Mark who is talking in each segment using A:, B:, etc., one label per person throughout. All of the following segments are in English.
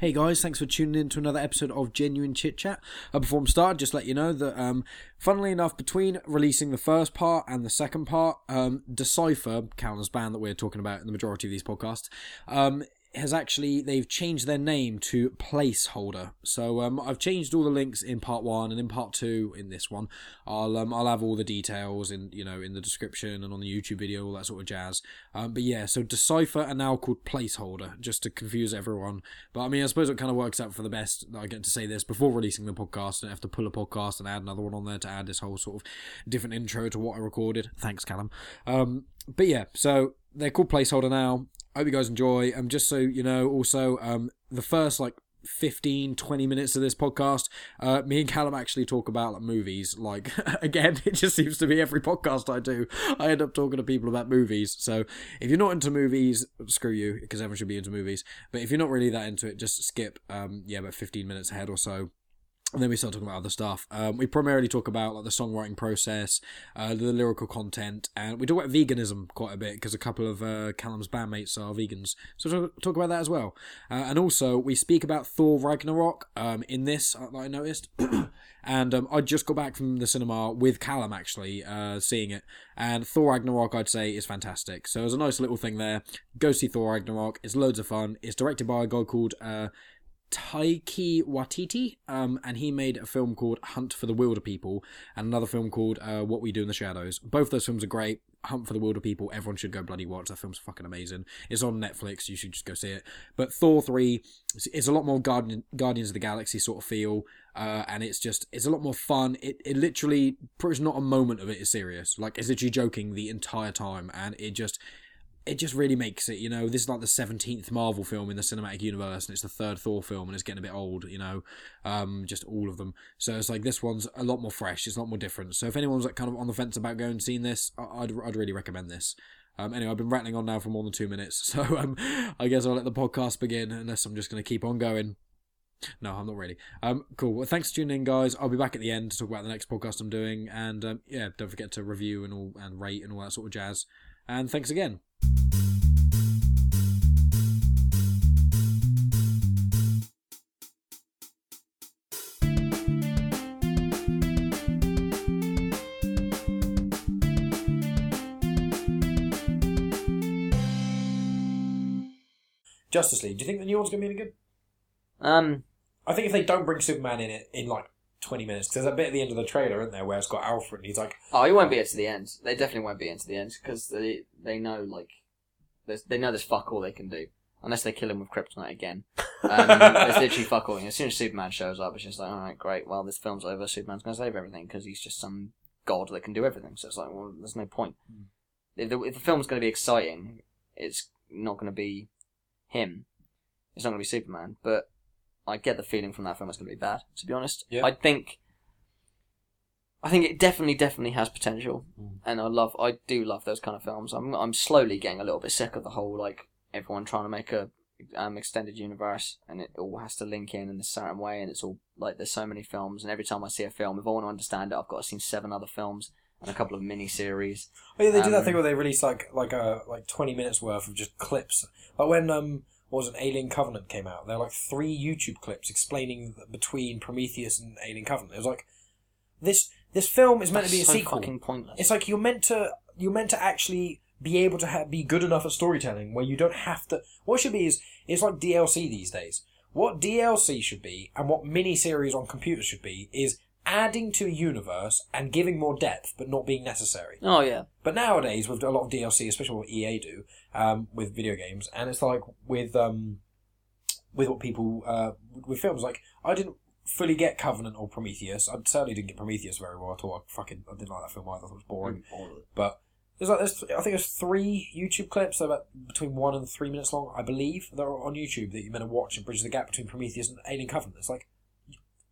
A: Hey guys, thanks for tuning in to another episode of Genuine Chit Chat. Uh, before we start, just let you know that, um, funnily enough, between releasing the first part and the second part, um, Decipher, Callum's band that we're talking about in the majority of these podcasts, um, has actually they've changed their name to placeholder. So um, i've changed all the links in part one and in part two in this one. I'll um, i'll have all the details in you know in the description and on the youtube video all that sort of jazz. Um, but yeah so decipher are now called placeholder just to confuse everyone. But i mean i suppose it kind of works out for the best that i get to say this. Before releasing the podcast and have to pull a podcast and add another one on there to add this whole sort of different intro to what i recorded. Thanks callum. Um, but yeah so they're called placeholder now I hope you guys enjoy. Um, just so you know, also, um, the first like 15 20 minutes of this podcast uh me and callum actually talk about like movies. Like again it just seems to be every podcast i do i end up talking to people about movies. So if you're not into movies screw you because everyone should be into movies. But if you're not really that into it just skip um yeah about 15 minutes ahead or so and then we start talking about other stuff. Um, we primarily talk about like the songwriting process, uh, the lyrical content, and we talk about veganism quite a bit because a couple of uh, Callum's bandmates are vegans. So talk, talk about that as well. Uh, and also we speak about Thor Ragnarok um, in this uh, that I noticed. and um, I just got back from the cinema with Callum actually uh, seeing it, and Thor Ragnarok I'd say is fantastic. So there's a nice little thing there. Go see Thor Ragnarok. It's loads of fun. It's directed by a guy called. Taika Waititi, um, and he made a film called Hunt for the Wilderpeople and another film called uh, What We Do in the Shadows. Both those films are great. Hunt for the Wilderpeople, everyone should go bloody watch. That film's fucking amazing. It's on Netflix. You should just go see it. But Thor three is a lot more Guardian, Guardians of the Galaxy sort of feel, uh, and it's just it's a lot more fun. It it literally, there's not a moment of it is serious. Like it's literally joking the entire time, and it just it just really makes it, you know, this is like the 17th Marvel film in the cinematic universe, and it's the third Thor film, and it's getting a bit old, you know, um, just all of them. So it's like this one's a lot more fresh, it's a lot more different. So if anyone's like kind of on the fence about going and seeing this, I'd, I'd really recommend this. Um, anyway, I've been rattling on now for more than two minutes, so um, I guess I'll let the podcast begin, unless I'm just going to keep on going. No, I'm not really. Um, cool. Well, thanks for tuning in, guys. I'll be back at the end to talk about the next podcast I'm doing, and um, yeah, don't forget to review and all and rate and all that sort of jazz. And thanks again. Justice League. Do you think the new one's going to be any good?
B: Um,
A: I think if they don't bring Superman in it in like 20 minutes, there's a bit at the end of the trailer, isn't there, where it's got Alfred and he's like,
B: oh, he won't be here to the end. They definitely won't be here to the end because they they know like there's, they know there's fuck all they can do unless they kill him with kryptonite again. Um, there's literally fuck all. As soon as Superman shows up, it's just like, all right, great. Well, this film's over. Superman's going to save everything because he's just some god that can do everything. So it's like, well, there's no point.
A: Hmm.
B: If, the, if the film's going to be exciting, it's not going to be him. It's not going to be Superman. But I get the feeling from that film it's going to be bad. To be honest,
A: Yeah.
B: I think. I think it definitely, definitely has potential,
A: Mm.
B: and I love, I do love those kind of films. I'm, I'm slowly getting a little bit sick of the whole like everyone trying to make a um, extended universe, and it all has to link in in a certain way, and it's all like there's so many films, and every time I see a film, if I want to understand it, I've got to see seven other films and a couple of mini series.
A: oh yeah, they do that
B: Um,
A: thing where they release like like a like 20 minutes worth of just clips. Like when um what was an Alien Covenant came out, there were like three YouTube clips explaining between Prometheus and Alien Covenant. It was like this this film is meant to be a
B: so
A: sequel.
B: Fucking pointless.
A: It's like you're meant to you're meant to actually be able to ha- be good enough at storytelling where you don't have to. What it should be is it's like DLC these days. What DLC should be and what mini series on computers should be is adding to a universe and giving more depth, but not being necessary.
B: oh yeah,
A: But nowadays, with a lot of DLC, especially what EA do um, with video games, and it's like with um, with what people uh, with films, like I didn't fully get Covenant or Prometheus. I certainly didn't get Prometheus very well at all. I fucking I didn't like that film either. I thought it was boring. But there's like there's, I think there's three YouTube clips that are about between one and three minutes long, I believe, that are on YouTube that you're meant to watch and bridge the gap between Prometheus and Alien Covenant. It's like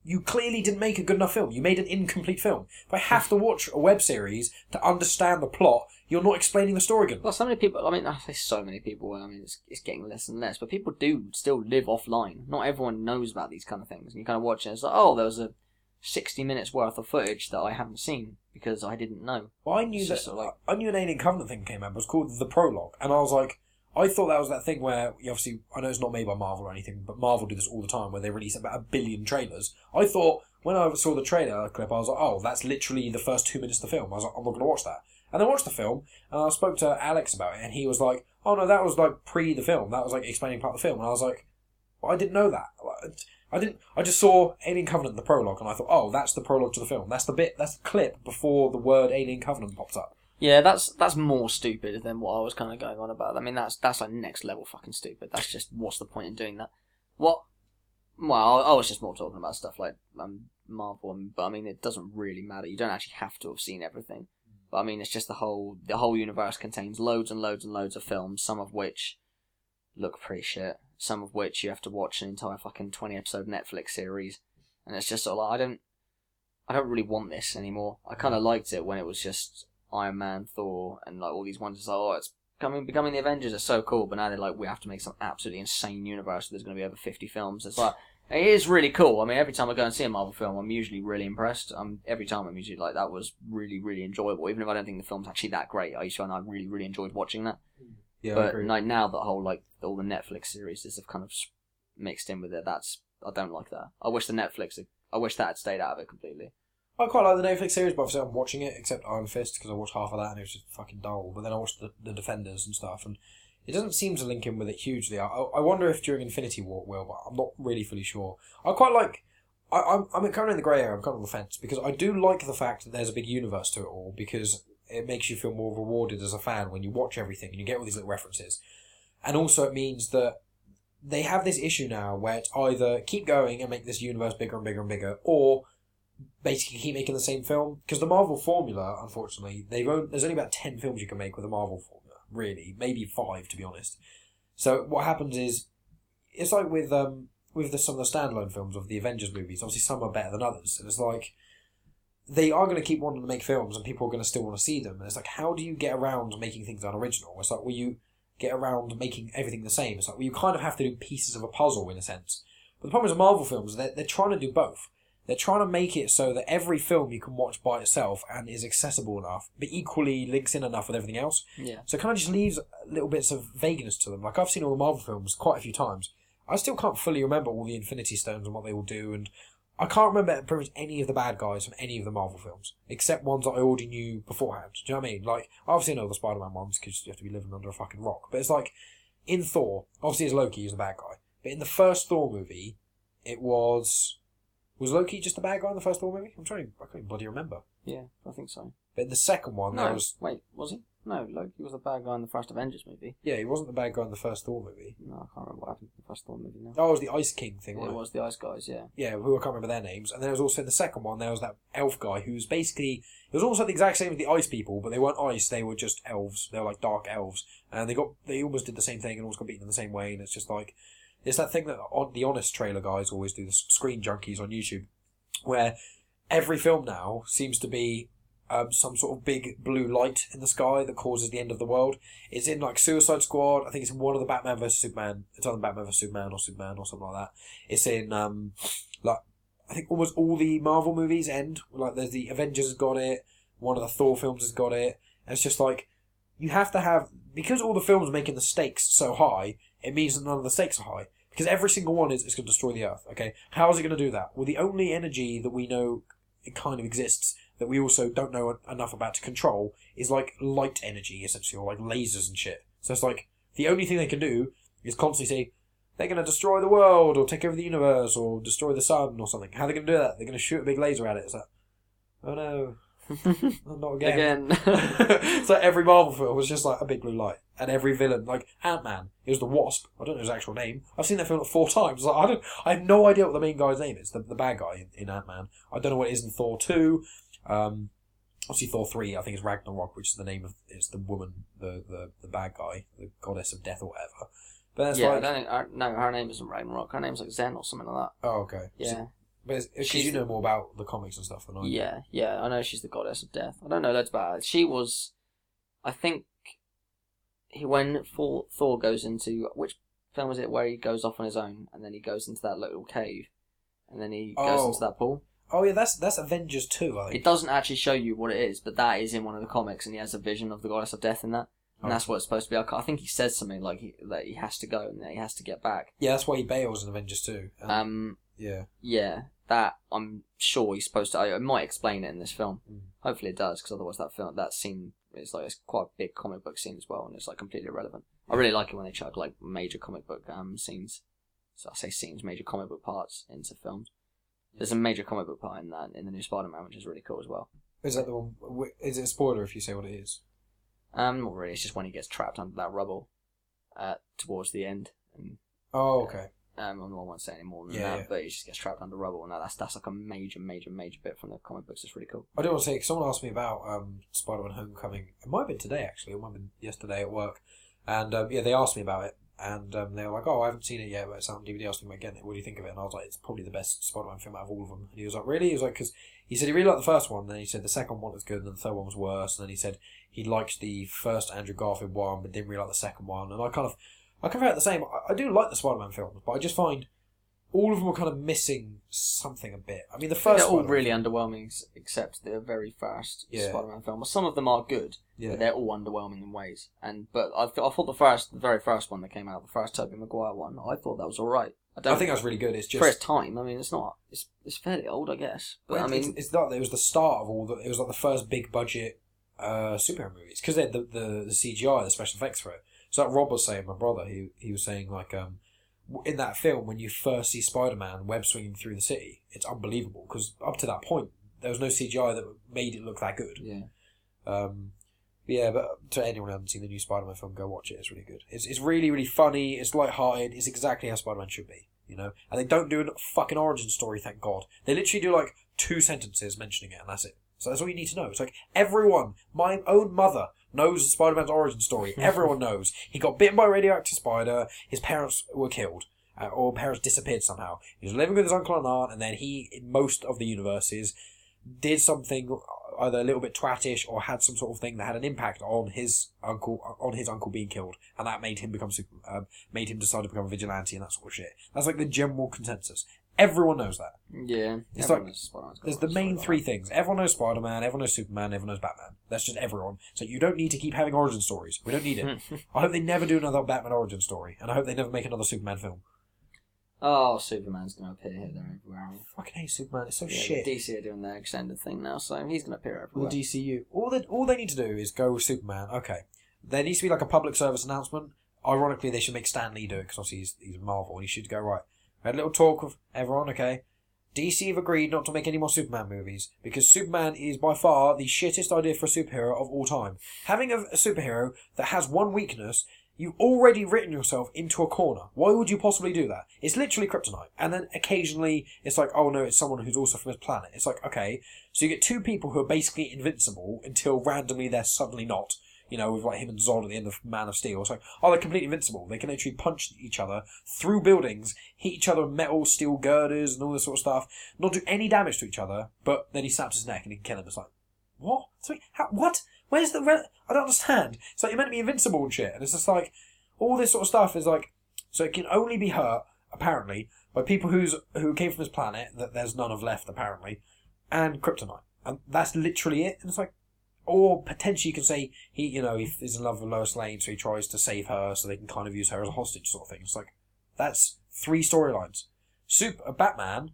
A: you clearly didn't make a good enough film. You made an incomplete film. If I have to watch a web series to understand the plot, you're not explaining the story good.
B: Well, so many people. I mean, I say so many people. I mean, it's, it's getting less and less. But people do still live offline. Not everyone knows about these kind of things. And you kind of watch it. And it's like, oh, there was a sixty minutes worth of footage that I haven't seen because I didn't know.
A: Well, I knew
B: It's
A: that
B: sort of like-
A: I knew an Alien Covenant thing came out. It was called the prologue, and I was like, I thought that was that thing where obviously I know it's not made by Marvel or anything, but Marvel do this all the time where they release about a billion trailers. I thought when I saw the trailer clip, I was like, oh, that's literally the first two minutes of the film. I was like, I'm not going to watch that. And then I watched the film, and I spoke to Alex about it, and he was like, oh no, that was like pre the film. That was like explaining part of the film, and I was like, well, I didn't know that. I didn't. I just saw Alien Covenant, the prologue, and I thought, oh, that's the prologue to the film. That's the bit. That's the clip before the word Alien Covenant pops up.
B: Yeah, that's that's more stupid than what I was kind of going on about. I mean, that's that's like next level fucking stupid. That's just what's the point in doing that? What? Well, I, was just more talking about stuff like um, Marvel, and- but I mean, it doesn't really matter. You don't actually have to have seen everything. But I mean, it's just the whole the whole universe contains loads and loads and loads of films, some of which look pretty shit, some of which you have to watch an entire fucking twenty episode Netflix series, and it's just sort of like I don't, I don't really want this anymore. I kind of liked it when it was just Iron Man, Thor, and like all these ones. It's like, oh, it's becoming becoming the Avengers are so cool, but now they're like, we have to make some absolutely insane universe. There's going to be over fifty films. It's like it is really cool. I mean, every time I go and see a Marvel film, I'm usually really impressed. Um, every time I'm usually like, that was really really enjoyable. Even if I don't think the film's actually that great, I used to, and I really really enjoyed watching that.
A: Yeah,
B: but like now, that whole like all the Netflix series have kind of mixed in with it. That's I don't like that. I wish the Netflix. I wish that had stayed out of it completely.
A: I quite like the Netflix series, but obviously I'm watching it, except Iron Fist, because I watched half of that and it was just fucking dull. But then I watched the, the Defenders and stuff, and it doesn't seem to link in with it hugely. I, I wonder if during Infinity War it will, but I'm not really fully sure. I quite like. I, I'm, I'm kind of in the grey area, I'm kind of on the fence, because I do like the fact that there's a big universe to it all, because it makes you feel more rewarded as a fan when you watch everything and you get all these little references. And also it means that they have this issue now where it's either keep going and make this universe bigger and bigger and bigger, or basically keep making the same film. Because the Marvel formula, unfortunately, they've only, there's only about ten films you can make with a Marvel formula, really, maybe five to be honest. So what happens is, it's like with um with the, some of the standalone films of the Avengers movies. Obviously, some are better than others, and it's like they are going to keep wanting to make films, and people are going to still want to see them. And it's like, how do you get around making things unoriginal? It's like, will you get around making everything the same? It's like, well, you kind of have to do pieces of a puzzle in a sense. But the problem is, Marvel films, they're, they're trying to do both. They're trying to make it so that every film you can watch by itself and is accessible enough, but equally links in enough with everything else.
B: Yeah.
A: So it kind of just leaves little bits of vagueness to them. Like I've seen all the Marvel films quite a few times. I still can't fully remember all the Infinity Stones and what they all do, and I can't remember pretty much any of the bad guys from any of the Marvel films, except ones that I already knew beforehand. Do you know what I mean? Like, I obviously know the Spider-Man ones because you have to be living under a fucking rock. But it's like, in Thor, obviously it's Loki who's the bad guy. But in the first Thor movie, it was... Was Loki just the bad guy in the first Thor movie? I'm trying. I can't bloody remember.
B: Yeah, I think so.
A: But in the second one,
B: No,
A: there was...
B: wait, was he? No, Loki was the bad guy in the first Avengers movie.
A: Yeah, he wasn't the bad guy in the first Thor movie.
B: No, I can't remember what happened in the first Thor movie now.
A: Oh, it was the Ice King thing, wasn't it?
B: was the Ice Guys, yeah.
A: yeah, who I can't remember their names. And then there was also in the second one, there was that elf guy who was basically it was also the exact same as the ice people, but they weren't ice; they were just elves. They were like dark elves, and they got they almost did the same thing and almost got beaten in the same way. And it's just like it's that thing that on the honest trailer guys always do, the screen junkies on YouTube, where every film now seems to be. Um, some sort of big blue light in the sky that causes the end of the world. It's in like Suicide Squad. I think it's in one of the Batman vs Superman. It's on Batman vs Superman or Superman or something like that. It's in um, like I think almost all the Marvel movies end. Like there's the Avengers has got it, one of the Thor films has got it. And it's just like you have to have because all the films making the stakes so high, it means that none of the stakes are high. Because every single one is, is going to destroy the Earth. Okay, how is it going to do that? Well, the only energy that we know it kind of exists that we also don't know enough about to control is like light energy, essentially, or like lasers and shit. So it's like the only thing they can do is constantly say they're going to destroy the world or take over the universe or destroy the sun or something. How are they going to do that? They're going to shoot a big laser at it. It's like, oh no, not again.
B: Again.
A: so every Marvel film was just like a big blue light, and every villain, like Ant Man, it was the Wasp. I don't know his actual name. I've seen that film like four times. Like, I don't, I have no idea what the main guy's name is. The, the bad guy in, in Ant Man. I don't know what it is in Thor two. Um, obviously Thor three. I think is Ragnarok, which is the name of is the woman, the the the bad guy, the goddess of death or whatever. But that's
B: yeah, I
A: like,
B: don't think, her, no, her name isn't Ragnarok. Her name's like Zen or something like that.
A: oh okay.
B: Yeah.
A: But it's, it's
B: She's
A: you know more about the comics and stuff than I. do.
B: Yeah, yeah, I know she's the goddess of death. I don't know loads about her. She was, I think, he when Thor, Thor goes into which film was it where he goes off on his own and then he goes into that little cave, and then he goes
A: Oh.
B: into that pool.
A: Oh yeah, that's that's Avengers two. I think.
B: It doesn't actually show you what it is, but that is in one of the comics, and he has a vision of the goddess of death in that. and that's what it's supposed to be. I, think he says something like he, that he has to go and that he has to get back.
A: Yeah, that's why he bails in Avengers 2. And,
B: Um,
A: yeah.
B: yeah, that I'm sure he's supposed to. I, I might explain it in this film.
A: Mm.
B: Hopefully, it does, because otherwise, that film, that scene, is like it's quite a big comic book scene as well, and it's like completely irrelevant. I really like it when they chuck like major comic book um scenes. So I say scenes, major comic book parts into films. There's a major comic book part in that in the new Spider-Man, which is really cool as well.
A: Is that the one? Is it a spoiler if you say what it is?
B: Um, not really. It's just when he gets trapped under that rubble, uh, towards the end, and
A: Oh, okay.
B: Um, I won't say any more than
A: Yeah,
B: that. But he just gets trapped under rubble, and that, that's that's like a major, major, major bit from the comic books. It's really cool.
A: I do want to say, someone asked me about um, Spider-Man Homecoming. It might have been today, actually. It might have been yesterday at work. And, um, yeah, they asked me about it. And um, they were like, oh, I haven't seen it yet, but it's on DVD. I was thinking about getting it. What do you think of it? And I was like, it's probably the best Spider-Man film out of all of them. And he was like, really? He was like, because he said he really liked the first one. Then he said the second one was good, and then the third one was worse. And then he said he liked the first Andrew Garfield one, but didn't really like the second one. And I kind of, I kind of the same. I, I do like the Spider-Man films, but I just find all of them are kind of missing something a bit. I mean, the first
B: they're all
A: one,
B: really underwhelming, ex- except the very first
A: Yeah.
B: Spider-Man film. Well, some of them are good,
A: yeah.
B: but they're all underwhelming in ways. And but I, th- I thought the first, the very first one that came out, the first Tobey Maguire one, I thought that was all right. I don't
A: I think that's really good. It's just
B: for its time. I mean, it's not. It's it's fairly old, I guess. But
A: Well,
B: I mean,
A: it's, it's not. It was the start of all the. It was like the first big budget uh, superhero movies because they had the, the the CGI, the special effects for it. So like Rob was saying, my brother, he he was saying like um, in that film when you first see Spider Man web swinging through the city, it's unbelievable because up to that point there was no CGI that made it look that good.
B: yeah.
A: Um, yeah, but to anyone who hasn't seen the new Spider Man film, go watch it. It's really good. It's it's really really funny. It's light-hearted. It's exactly how Spider Man should be. You know, and they don't do a fucking origin story. Thank God. They literally do like two sentences mentioning it, and that's it. So that's all you need to know. It's like everyone, my own mother knows Spider Man's origin story. Everyone knows he got bitten by a radioactive spider. His parents were killed. Uh, or parents disappeared somehow. He was living with his uncle and aunt, and then he, in most of the universes, did something either a little bit twattish or had some sort of thing that had an impact on his uncle on his uncle being killed, and that made him become super, um, made him decide to become a vigilante and that sort of shit. That's like the general consensus. Everyone knows that.
B: Yeah.
A: It's like-
B: knows Spider-Man's got
A: There's the main three things. Everyone knows Spider Man, everyone knows Superman, everyone knows Batman. That's just everyone. So you don't need to keep having origin stories. We don't need it. I hope they never do another Batman origin story, and I hope they never make another Superman film.
B: oh, Superman's gonna appear here, there, everywhere.
A: I fucking hate Superman. It's so
B: Yeah,
A: shit.
B: DC are doing their extended thing now, so he's gonna appear everywhere.
A: the DCU. All they all they need to do is go with Superman. Okay, there needs to be like a public service announcement. Ironically, they should make Stan Lee do it because obviously he's, he's Marvel. and He should go right. We had a little talk with everyone. Okay, DC have agreed not to make any more Superman movies because Superman is by far the shittest idea for a superhero of all time. Having a, a superhero that has one weakness. You've already written yourself into a corner. Why would you possibly do that? It's literally kryptonite. And then occasionally it's like, oh no, it's someone who's also from his planet. It's like, okay, so you get two people who are basically invincible until randomly they're suddenly not. You know, with like him and Zod at the end of Man of Steel. So, oh, they're completely invincible. They can literally punch each other through buildings, hit each other with metal, steel girders, and all this sort of stuff. Not do any damage to each other, but then he snaps his neck and he can kill him. It's like, what? How, what? Where's the? Re- I don't understand. It's like you're meant to be invincible and shit, and it's just like all this sort of stuff is like. So it can only be hurt apparently by people who's who came from this planet that there's none of left apparently, and kryptonite, and that's literally it. And it's like, or potentially you can say he, you know, he is in love with Lois Lane, so he tries to save her, so they can kind of use her as a hostage sort of thing. It's like that's three storylines. Super uh, Batman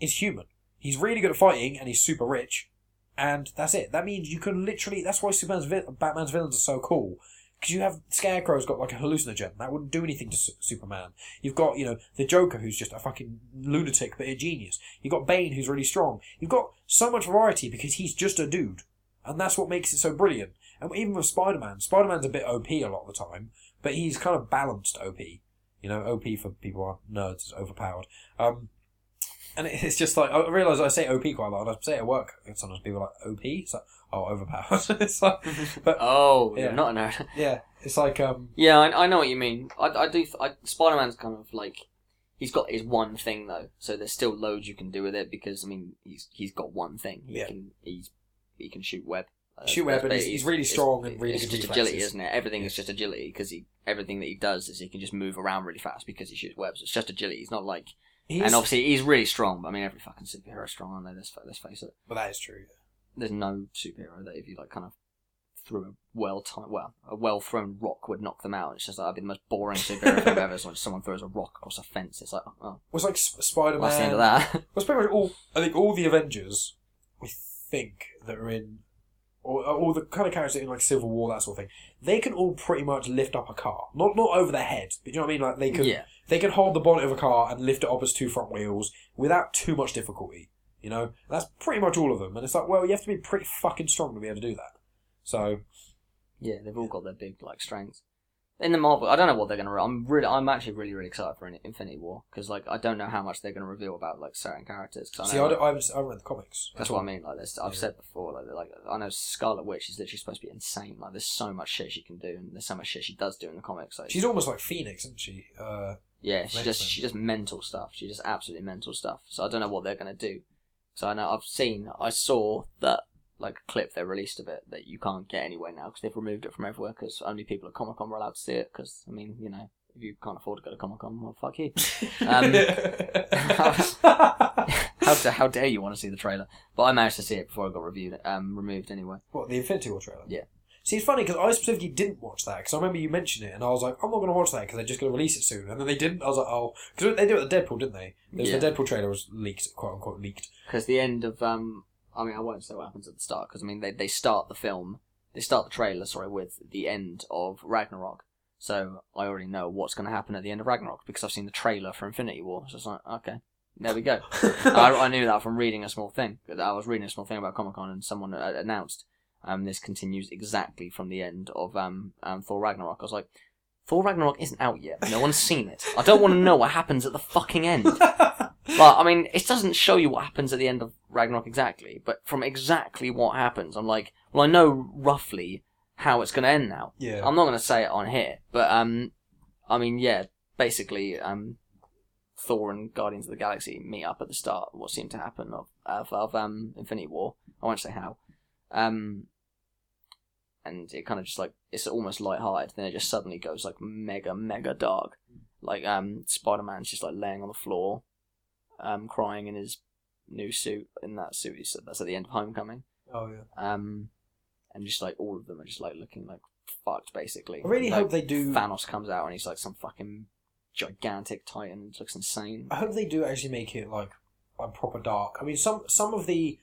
A: is human. He's really good at fighting, and he's super rich, and that's it. That means you can literally. That's why Superman's Batman's villains are so cool. Because you have Scarecrow's got like a hallucinogen that wouldn't do anything to Su- Superman. You've got you know the Joker who's just a fucking lunatic but a genius. You've got Bane who's really strong. You've got so much variety because he's just a dude, and that's what makes it so brilliant. And even with Spider Man, Spider Man's a bit OP a lot of the time, but he's kind of balanced OP. You know, OP for people who are nerds is overpowered. Um, and it's just like I realise I say OP quite a lot. And I say it at work. And sometimes people are like OP. It's like oh overpowered. it's like but
B: oh,
A: Yeah.
B: not a nerd.
A: yeah, it's like um
B: yeah, I, I know what you mean. I, I do. I, Spider-Man's kind of like he's got his one thing though, so there's still loads you can do with it because I mean he's he's got one thing. He
A: Yeah.
B: can he's he can shoot web. Uh,
A: Shoot web, and he's- he's really strong and really
B: It's
A: good
B: just
A: reflexes.
B: agility, isn't it? Everything is just agility because he everything that he does is he can just move around really fast because he shoots webs. It's just agility. He's not like
A: he's
B: and obviously he's really strong. But I mean every fucking superhero is strong, aren't they? Let's, let's face it.
A: but that is true.
B: There's no superhero that if you like kind of threw a well timed, well, a well thrown rock would knock them out. It's just like that'd be the most boring superhero film ever. So when someone throws a rock across a fence, it's like, oh,
A: Well, it's like Spider
B: well, that's the end
A: Man.
B: of that.
A: Well, it's pretty much all. I think all the Avengers, think that are in, or all the kind of characters in like Civil War, that sort of thing. They can all pretty much lift up a car, not not over their head, but you know what I mean. Like they can,
B: yeah,
A: they can hold the bonnet of a car and lift it up as two front wheels without too much difficulty. You know, that's pretty much all of them. And it's like, well, you have to be pretty fucking strong to be able to do that. So
B: yeah, they've all got their big like strengths. In the Marvel, I don't know what they're gonna. I'm really, I'm actually really, really excited for Infinity War because like I don't know how much they're gonna reveal about like certain characters. 'cause I
A: see,
B: know,
A: I,
B: like,
A: I haven't, I haven't read the comics.
B: That's what I mean. Like this, I've
A: Yeah.
B: said before. Like, like I know Scarlet Witch is literally supposed to be insane. Like there's so much shit she can do, and there's so much shit she does do in the comics. Like
A: She's almost like Phoenix, isn't she? Uh,
B: yeah, she just she does mental stuff. She does absolutely mental stuff. So I don't know what they're gonna do. So I know I've seen, I saw that like a clip they released of it that you can't get anywhere now because they've removed it from everywhere because only people at Comic Con were allowed to see it. Because I mean, you know, if you can't afford to go to Comic Con, well, fuck you. Um, how, da- how dare you want to see the trailer? But I managed to see it before it got reviewed, um, removed anyway.
A: What the Infinity War trailer?
B: Yeah.
A: See, it's funny because I specifically didn't watch that because I remember you mentioned it, and I was like, I'm not going to watch that because they're just going to release it soon, and then they didn't. I was like, oh, because they did it with Deadpool, didn't they? There's
B: Yeah.
A: The Deadpool trailer was leaked, quote unquote leaked.
B: because the end of um I mean I won't say what happens at the start because I mean they they start the film they start the trailer sorry with the end of Ragnarok. So I already know what's going to happen at the end of Ragnarok because I've seen the trailer for Infinity War. So it's like okay there we go. I, I knew that from reading a small thing. I was reading a small thing about Comic Con and someone uh, announced um this continues exactly from the end of um, um Thor Ragnarok. I was like Thor Ragnarok isn't out yet. No one's seen it. I don't want to know what happens at the fucking end but I mean, it doesn't show you what happens at the end of Ragnarok exactly, but from exactly what happens, I'm like, well, I know roughly how it's going to end now.
A: yeah.
B: I'm not going to say it on here, but um, I mean, yeah, basically, um, Thor and Guardians of the Galaxy meet up at the start. of What seemed to happen of of, of um Infinity War. I won't say how. Um, and it kind of just like it's almost light-hearted. Then it just suddenly goes like mega, mega dark. Like um, Spider Man's just like laying on the floor, um, crying in his new suit. In that suit, he's, that's at the end of Homecoming.
A: oh yeah.
B: Um, and just like all of them are just like looking like fucked, basically.
A: I really
B: Like,
A: hope they do.
B: Thanos comes out and he's like some fucking gigantic titan. It looks insane.
A: I hope they do actually make it like like proper dark. I mean, some some of the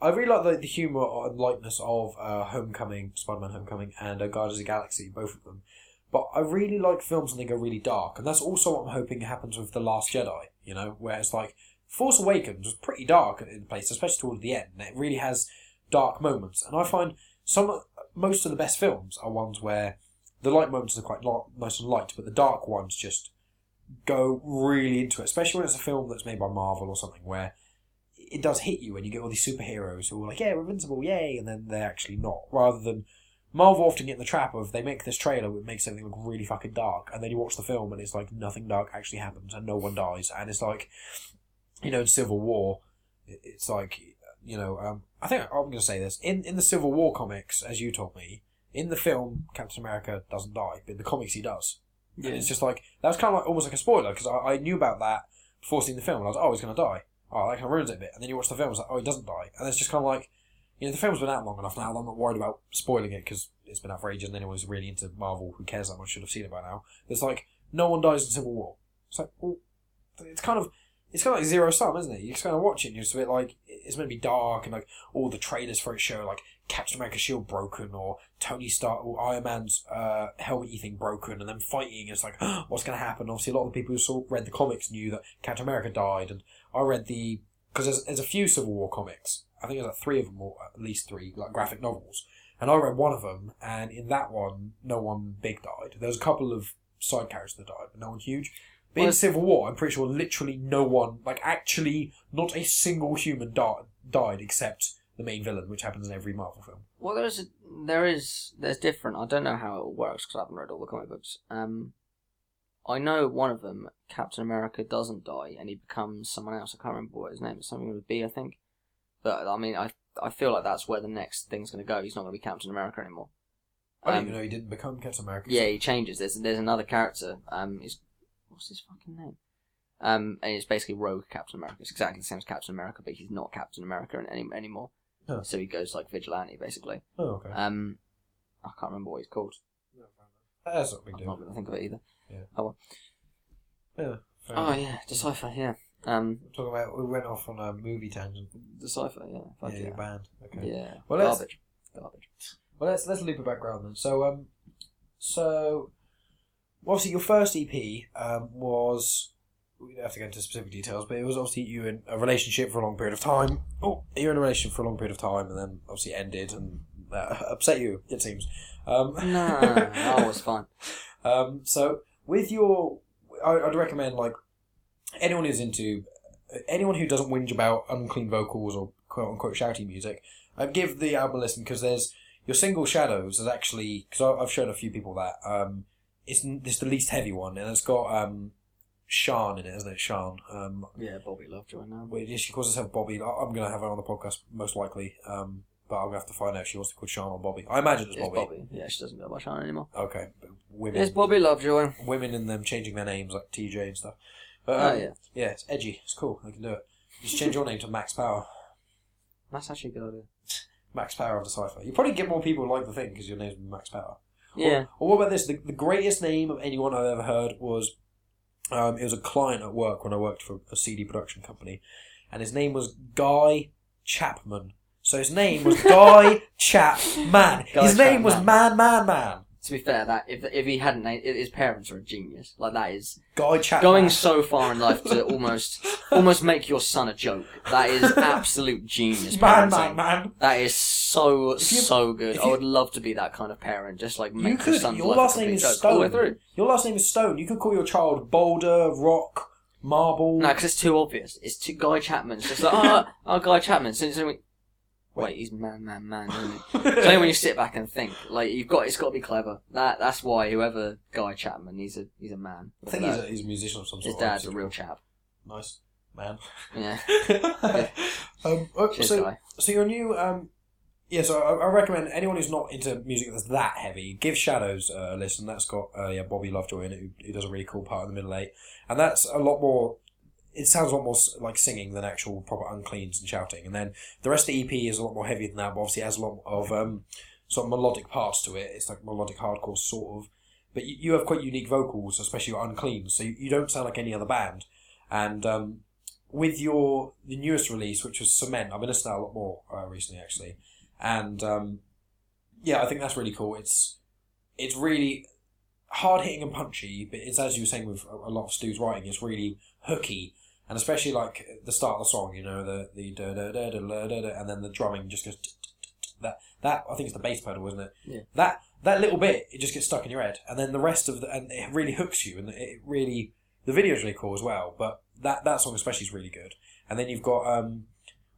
A: I really like the, the humor and lightness of uh, Homecoming, Spider-Man: Homecoming, and uh, Guardians of the Galaxy, both of them. But I really like films when they go really dark, and that's also what I'm hoping happens with the Last Jedi. You know, where it's like Force Awakens was pretty dark in places, especially towards the end. And it really has dark moments, and I find some most of the best films are ones where the light moments are quite li- nice and light, but the dark ones just go really into it, especially when it's a film that's made by Marvel or something where it does hit you when you get all these superheroes who are like, yeah, we're invincible, yay, and then they're actually not. Rather than Marvel often get in the trap of they make this trailer which makes everything look really fucking dark, and then you watch the film and it's like nothing dark actually happens and no one dies, and it's like, you know, in Civil War, it's like, you know, um, I think I'm going to say this in in the Civil War comics, as you told me, in the film Captain America doesn't die, but in the comics he does. And it's just like that was kind of like almost like a spoiler because I, I knew about that before seeing the film and I was like, oh he's gonna die. Oh that kind of ruins it a bit. And then you watch the film, it's like oh he doesn't die, and it's just kind of like you know the film's been out long enough now. I'm not worried about spoiling it because it's been out for ages and anyone who's really into Marvel who cares that much should have seen it by now. It's like no one dies in Civil War. It's like well, it's kind of it's kind of like zero sum, isn't it? You just kind of watch it and you're just a bit like it's meant to be dark and like all the trailers for it show like Captain America's shield broken or Tony Stark or Iron Man's uh, helmet thing broken and then fighting. It's like, what's going to happen? Obviously, a lot of the people who saw, read the comics knew that Captain America died, and I read the because there's, there's a few Civil War comics. I think there's like three of them, or at least three, like graphic novels. And I read one of them, and in that one, no one big died. There was a couple of side characters that died, but no one huge. But in Civil War, I'm pretty sure literally no one, like actually, not a single human di- died except the main villain, which happens in every Marvel film.
B: Well, there's a, there is there's different. I don't know how it works because I haven't read all the comic books. Um, I know one of them, Captain America, doesn't die and he becomes someone else. I can't remember what his name is. Something with a B, I think. But I mean, I I feel like that's where the next thing's going to go. He's not going to be Captain America anymore.
A: I didn't
B: Um,
A: even know he didn't become Captain America.
B: Yeah, he changes. There's there's another character. Um, is what's his fucking name? Um, and it's basically Rogue Captain America. It's exactly the same as Captain America, but he's not Captain America any, anymore.
A: Huh.
B: So he goes like vigilante, basically.
A: Oh, okay.
B: Um, I can't remember what he's called.
A: That's not a big
B: I'm
A: deal.
B: not going to think of it either.
A: Yeah. fair
B: Oh
A: enough.
B: yeah, Decipher. Yeah. Um,
A: Talking about, we went off on a movie tangent.
B: Decipher. Yeah. Fuck
A: yeah,
B: yeah.
A: your band. Okay.
B: Yeah.
A: Well, let's-
B: garbage. Garbage.
A: Well, let's let's loop it back around then. So, um, so obviously your first EP um, was we don't have to go into specific details, but it was obviously you in a relationship for a long period of time. Oh, you're in a relationship for a long period of time, and then obviously ended and uh, upset you. It seems. Um,
B: Nah, that was fine.
A: Um, so with your, I, I'd recommend like anyone who's into anyone who doesn't whinge about unclean vocals or quote unquote shouty music, uh, give the album a listen because there's your single Shadows is actually because I've shown a few people that um, it's it's the least heavy one and it's got um, Sean in it, isn't it? Sean. Um,
B: Yeah, Bobby Lovejoy now.
A: well, yeah, she calls herself Bobby. I'm gonna have her on the podcast most likely. Um, but I'm gonna have to find out if she wants to call Sean or Bobby. I imagine it's
B: It's
A: Bobby.
B: Bobby. Yeah, she doesn't go by Sean anymore.
A: Okay, but women
B: It's Bobby Lovejoy.
A: women and them changing their names like TJ and stuff. But
B: Oh
A: um,
B: yeah,
A: yeah, it's edgy. It's cool. They can do it. Just change your name to Max Power.
B: that's actually a good idea.
A: Max Power of Decipher. You probably get more people like the thing because your name's Max Power.
B: Yeah.
A: Or, or what about this? The, the greatest name of anyone I've ever heard was um, it was a client at work when I worked for a CD production company, and his name was Guy Chapman. So his name was Guy Chapman.
B: Guy
A: his name was Man Man Man.
B: To be fair, that if if he hadn't, named- his parents are a genius. Like that is
A: Guy Chapman.
B: going so far in life to almost almost make your son a joke. That is absolute genius
A: Man
B: parenting.
A: Man Man.
B: That is so
A: If you-
B: so good.
A: if
B: I
A: you-
B: would love to be that kind of parent. Just like
A: You
B: make your
A: could.
B: son's
A: Your
B: life a
A: last name
B: complete
A: is
B: joke all the way
A: Stone.
B: through.
A: Your last name is Stone. You could call your child Boulder, Rock, Marble.
B: No, because it's too obvious. It's too Guy Chapman's just like oh, oh Guy Chapman. So, so we, wait, he's man, man, man. Isn't he? It's only when you sit back and think, like you've got, it's got to be clever. That that's why whoever Guy Chapman, he's a he's a man.
A: I think he's a, he's a musician of some sort.
B: His dad's a real chap.
A: nice man.
B: Yeah,
A: um, oh, so,
B: Guy.
A: so your new um, yeah. So I, I recommend anyone who's not into music that's that heavy, give Shadows a listen. That's got uh, yeah Bobby Lovejoy in it, who, who does a really cool part in the middle eight, and that's a lot more. It sounds a lot more like singing than actual proper uncleans and shouting. And then the rest of the EP is a lot more heavy than that, but obviously it has a lot of um, sort of melodic parts to it. It's like melodic hardcore sort of. But you, you have quite unique vocals, especially your unclean, so you, you don't sound like any other band. And um, with your the newest release, which was Cement, I've been listening to a lot more uh, recently actually, and um, yeah, I think that's really cool. It's it's really hard hitting and punchy, but it's as you were saying with a lot of Stu's writing, it's really hooky, and especially like the start of the song, you know, the the da da da da da da, da and then the drumming just goes. That that I think it's the bass pedal, isn't it?
B: Yeah.
A: That that little bit, it just gets stuck in your head, and then the rest of the and it really hooks you, and it really the video's really cool as well. But that that song especially is really good. And then you've got um,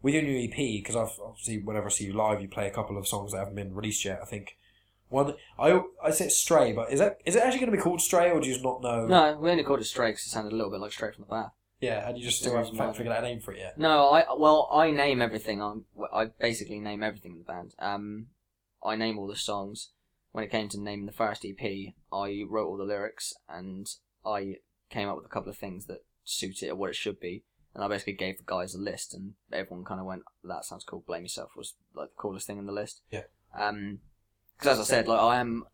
A: with your new EP because I've obviously whenever I see you live, you play a couple of songs that haven't been released yet. I think one I I say it's Stray, but is that is it actually going to be called Stray or do you just not know?
B: No, we only called it Stray 'cause it sounded a little bit like Straight from the Bath.
A: Yeah, and you just still haven't
B: is
A: fa-
B: one.
A: figured out a name for it yet.
B: No, I well, I name everything. I'm, I basically name everything in the band. Um, I name all the songs. When it came to naming the first EP, I wrote all the lyrics and I came up with a couple of things that suit it or what it should be. And I basically gave the guys a list, and everyone kind of went, "That sounds cool." Blame yourself was like the coolest thing in the list.
A: Yeah.
B: Um, because as I said, like I am,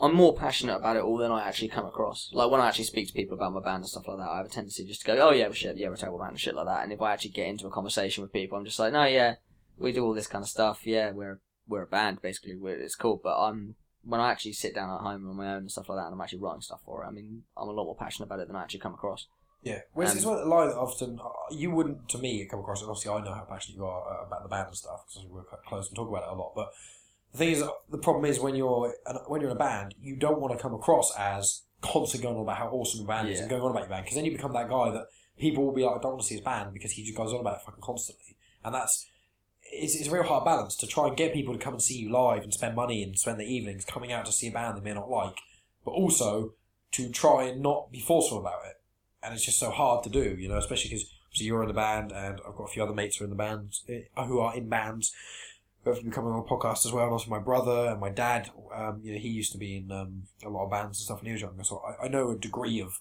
B: I'm more passionate about it all than I actually come across. Like when I actually speak to people about my band and stuff like that, I have a tendency just to go, "Oh yeah, well, shit, yeah, we're a terrible band and shit like that." And if I actually get into a conversation with people, I'm just like, "No, yeah, we do all this kind of stuff. Yeah, we're we're a band basically. We're, it's cool." But I'm when I actually sit down at home on my own and stuff like that, and I'm actually writing stuff for it. I mean, I'm a lot more passionate about it than I actually come across.
A: Yeah, well, it's,
B: Um,
A: one of line that often uh, you wouldn't, to me, come across. it. Obviously, I know how passionate you are uh, about the band and stuff because we're quite close and talk about it a lot. But the thing is, the problem is when you're when you're in a band, you don't want to come across as constantly going on about how awesome your band is
B: Yeah.
A: and going on about your band because then you become that guy that people will be like, I don't want to see his band because he just goes on about it fucking constantly, and that's. It's, it's a real hard balance to try and get people to come and see you live and spend money and spend their evenings coming out to see a band they may not like, but also to try and not be forceful about it and it's just so hard to do, you know, especially because you're in the band, and I've got a few other mates who are in the band, eh, who are in bands, who have become on the podcast as well, and also my brother and my dad. Um, you know, he used to be in um, a lot of bands and stuff when he was younger, so I, I know a degree of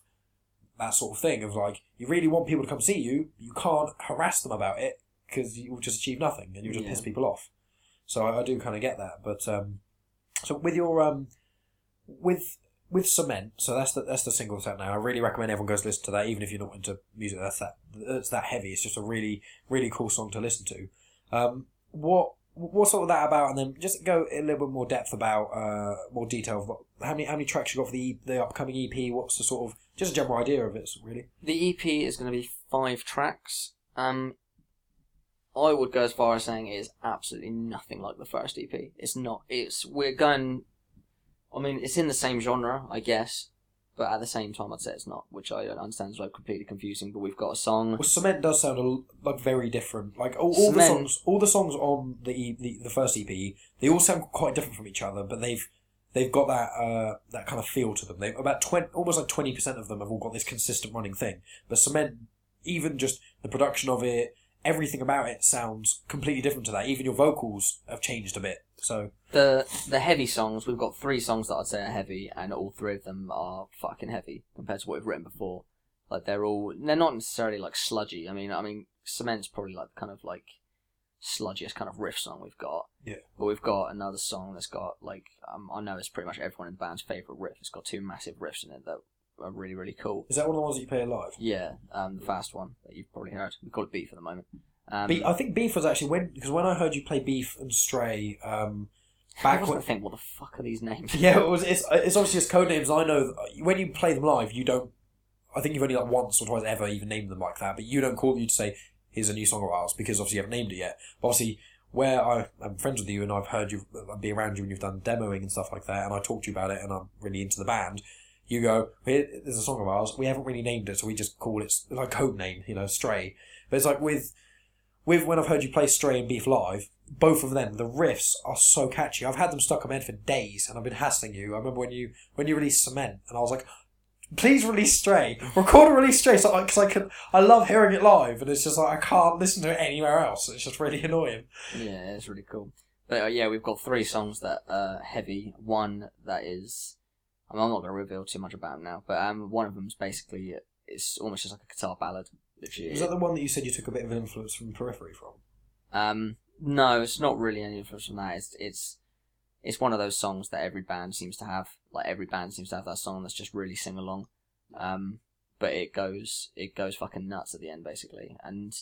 A: that sort of thing of like you really want people to come see you, you can't harass them about it because you will just achieve nothing and you'll just
B: Yeah.
A: piss people off. So I, I do kind of get that, but um, So with your um, with with cement, so that's the that's the single that's out now. I really recommend everyone goes listen to that, even if you're not into music that's that that's that heavy. It's just a really really cool song to listen to. Um, what what's all that about? And then just go a little bit more depth about uh, more detail of what, how many how many tracks you got for the the upcoming EP. What's the sort of just a general idea of it, really?
B: The EP is going to be five tracks. Um, I would go as far as saying it is absolutely nothing like the first EP. It's not. It's we're going. I mean, it's in the same genre, I guess, but at the same time, I'd say it's not, which I don't understand is like completely confusing. But we've got a song.
A: Well, cement does sound a l like very different. Like all, all the
B: Cement-
A: songs, all the songs on the, E- the the first EP, they all sound quite different from each other, but they've they've got that uh, that kind of feel to them. They about twenty, almost like twenty percent of them have all got this consistent running thing. But cement, even just the production of it, everything about it sounds completely different to that. Even your vocals have changed a bit. So
B: The the heavy songs. We've got three songs that I'd say are heavy, and all three of them are fucking heavy compared to what we've written before. Like they're all they're not necessarily like sludgy. I mean, I mean, cement's probably like kind of like sludgiest kind of riff song we've got.
A: Yeah.
B: But we've got another song that's got like um, I know it's pretty much everyone in the band's favorite riff. It's got two massive riffs in it that are really really cool.
A: is that one of the ones that you play live?
B: Yeah, um, the fast one that you've probably heard. We call it beef for the moment. Um,
A: Be- I think Beef was actually when because when I heard you play Beef and Stray, um,
B: I
A: back
B: was
A: when
B: gonna think, what the fuck are these names?
A: Yeah, it was. It's, it's obviously just code names. I know when you play them live, you don't. I think you've only like once or twice ever even named them like that, but you don't call you to say here's a new song of ours because obviously you haven't named it yet. But obviously, where I, I'm friends with you and I've heard you I'd be around you and you've done demoing and stuff like that, and I talked to you about it, and I'm really into the band. You go, here, there's a song of ours. We haven't really named it, so we just call it like code name, you know, Stray. But it's like with with when I've heard you play Stray and Beef live, both of them, the riffs are so catchy. I've had them stuck in my head for days, and I've been hassling you. I remember when you when you released Cement, and I was like, "Please release Stray, record a release Stray," so because I can, I love hearing it live, and it's just like I can't listen to it anywhere else. It's just really annoying.
B: Yeah, it's really cool. But uh, yeah, we've got three songs that are heavy. One that is, I mean, I'm not going to reveal too much about them now, but um, one of them's basically it's almost just like a guitar ballad. Literally.
A: Was that the one that you said you took a bit of influence from Periphery from?
B: Um, no, it's not really any influence from that. It's it's it's one of those songs that every band seems to have. Like every band seems to have that song that's just really sing along. Um, but it goes it goes fucking nuts at the end basically, and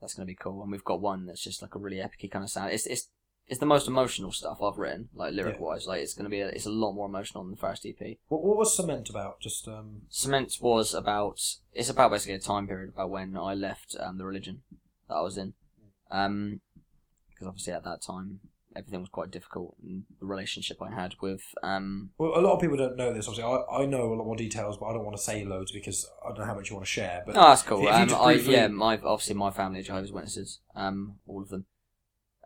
B: that's gonna be cool. And we've got one that's just like a really epic kind of sound. It's it's it's the most emotional stuff I've written, like lyric wise. Like it's gonna be a, it's a lot more emotional than the first EP.
A: What, what was Cement about? Just um,
B: Cement was about it's about basically a time period about when I left um, the religion that I was in, um, because obviously at that time everything was quite difficult and the relationship I had with um
A: well, a lot of people don't know this. Obviously, I, I know a lot more details, but I don't want to say loads because I don't know how much you want to share. But
B: oh that's cool
A: if you
B: um
A: just
B: I yeah my obviously my family are Jehovah's Witnesses um all of them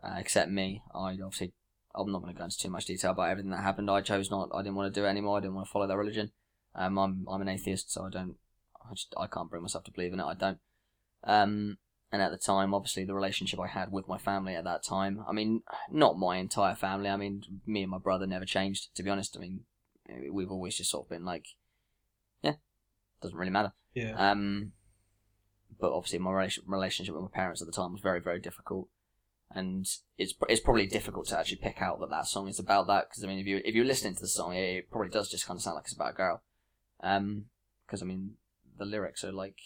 B: uh, except me. I obviously I'm not going to go into too much detail about everything that happened. I chose not I didn't want to do it anymore. I didn't want to follow their religion. Um I'm I'm an atheist so I don't I just I can't bring myself to believe in it. I don't. Um and at the time obviously the relationship I had with my family at that time I mean not my entire family. I mean me and my brother never changed to be honest. I mean we've always just sort of been like yeah doesn't really matter.
A: Yeah,
B: um, but obviously, my relationship with my parents at the time was very, very difficult, and it's it's probably difficult to actually pick out that that song is about that because I mean, if you if you're listening to the song, it, probably does just kind of sound like it's about a girl, um, because I mean, the lyrics are like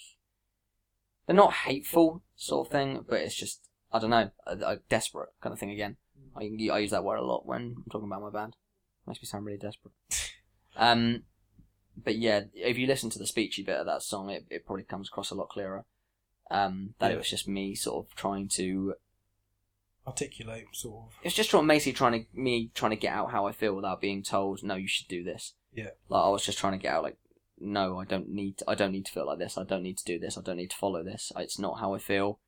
B: they're not hateful sort of thing, but it's just I don't know, a, a desperate kind of thing again. I I use that word a lot when I'm talking about my band. Makes me sound really desperate. Um, but yeah, if you listen to the speechy bit of that song, it, it probably comes across a lot clearer. Um, that
A: Yeah.
B: it was just me sort of trying to.
A: Articulate sort of.
B: It was just basically trying to me trying to get out how I feel without being told, no, you should do this.
A: Yeah.
B: Like I was just trying to get out, like, no, I don't need, to, I don't need to feel like this. I don't need to do this. I don't need to follow this. It's not how I feel,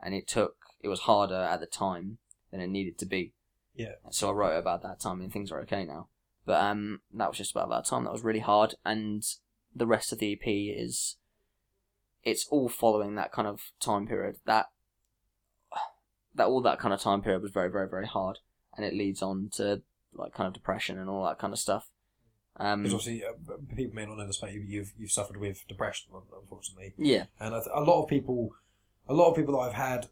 B: and it took. It was harder at the time than it needed to be.
A: Yeah.
B: So I wrote about that time, and things are okay now. But um, that was just about that time. That was really hard, and the rest of the EP is, it's all following that kind of time period. That that all that kind of time period was very, very, very hard, and it leads on to like kind of depression and all that kind of stuff. Um,
A: Because obviously, uh, people may not know this, but you- you've you've suffered with depression, unfortunately.
B: yeah,
A: And I th- a lot of people, a lot of people that I've had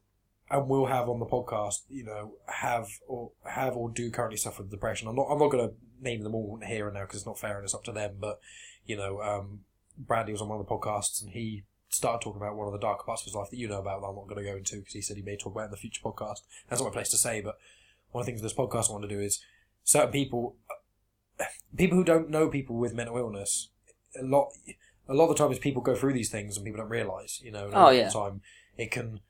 A: and will have on the podcast, you know, have or have or do currently suffer with depression. I'm not. I'm not going to name them all here and now because it's not fair and it's up to them. But you know, um, Bradley was on one of the podcasts and he started talking about one of the darker parts of his life that you know about. That I'm not going to go into because he said he may talk about it in the future podcast. That's not my place to say. But one of the things this podcast I want to do is certain people, people who don't know people with mental illness, a lot. A lot of the time, is people go through these things and people don't realise. You know,
B: Oh, yeah.
A: the time it can.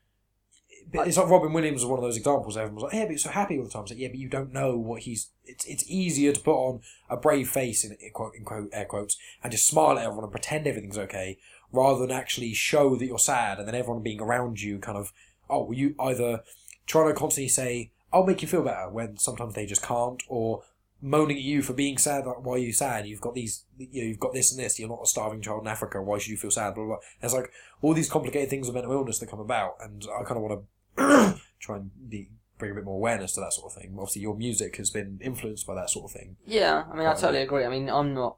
A: It's like Robin Williams was one of those examples. Everyone was like, "Yeah, but you're so happy all the time." It's like, "Yeah, but you don't know what he's." It's it's easier to put on a brave face in, in quote in quote air quotes and just smile at everyone and pretend everything's okay, rather than actually show that you're sad and then everyone being around you kind of oh you either trying to constantly say I'll make you feel better when sometimes they just can't or moaning at you for being sad like why are you sad? You've got these you know you've got this and this. You're not a starving child in Africa. Why should you feel sad? Blah blah, blah. There's like all these complicated things of mental illness that come about and I kind of want to try and be, bring a bit more awareness to that sort of thing. Obviously your music has been influenced by that sort of thing.
B: Yeah, I mean, I totally agree. I mean, I'm not,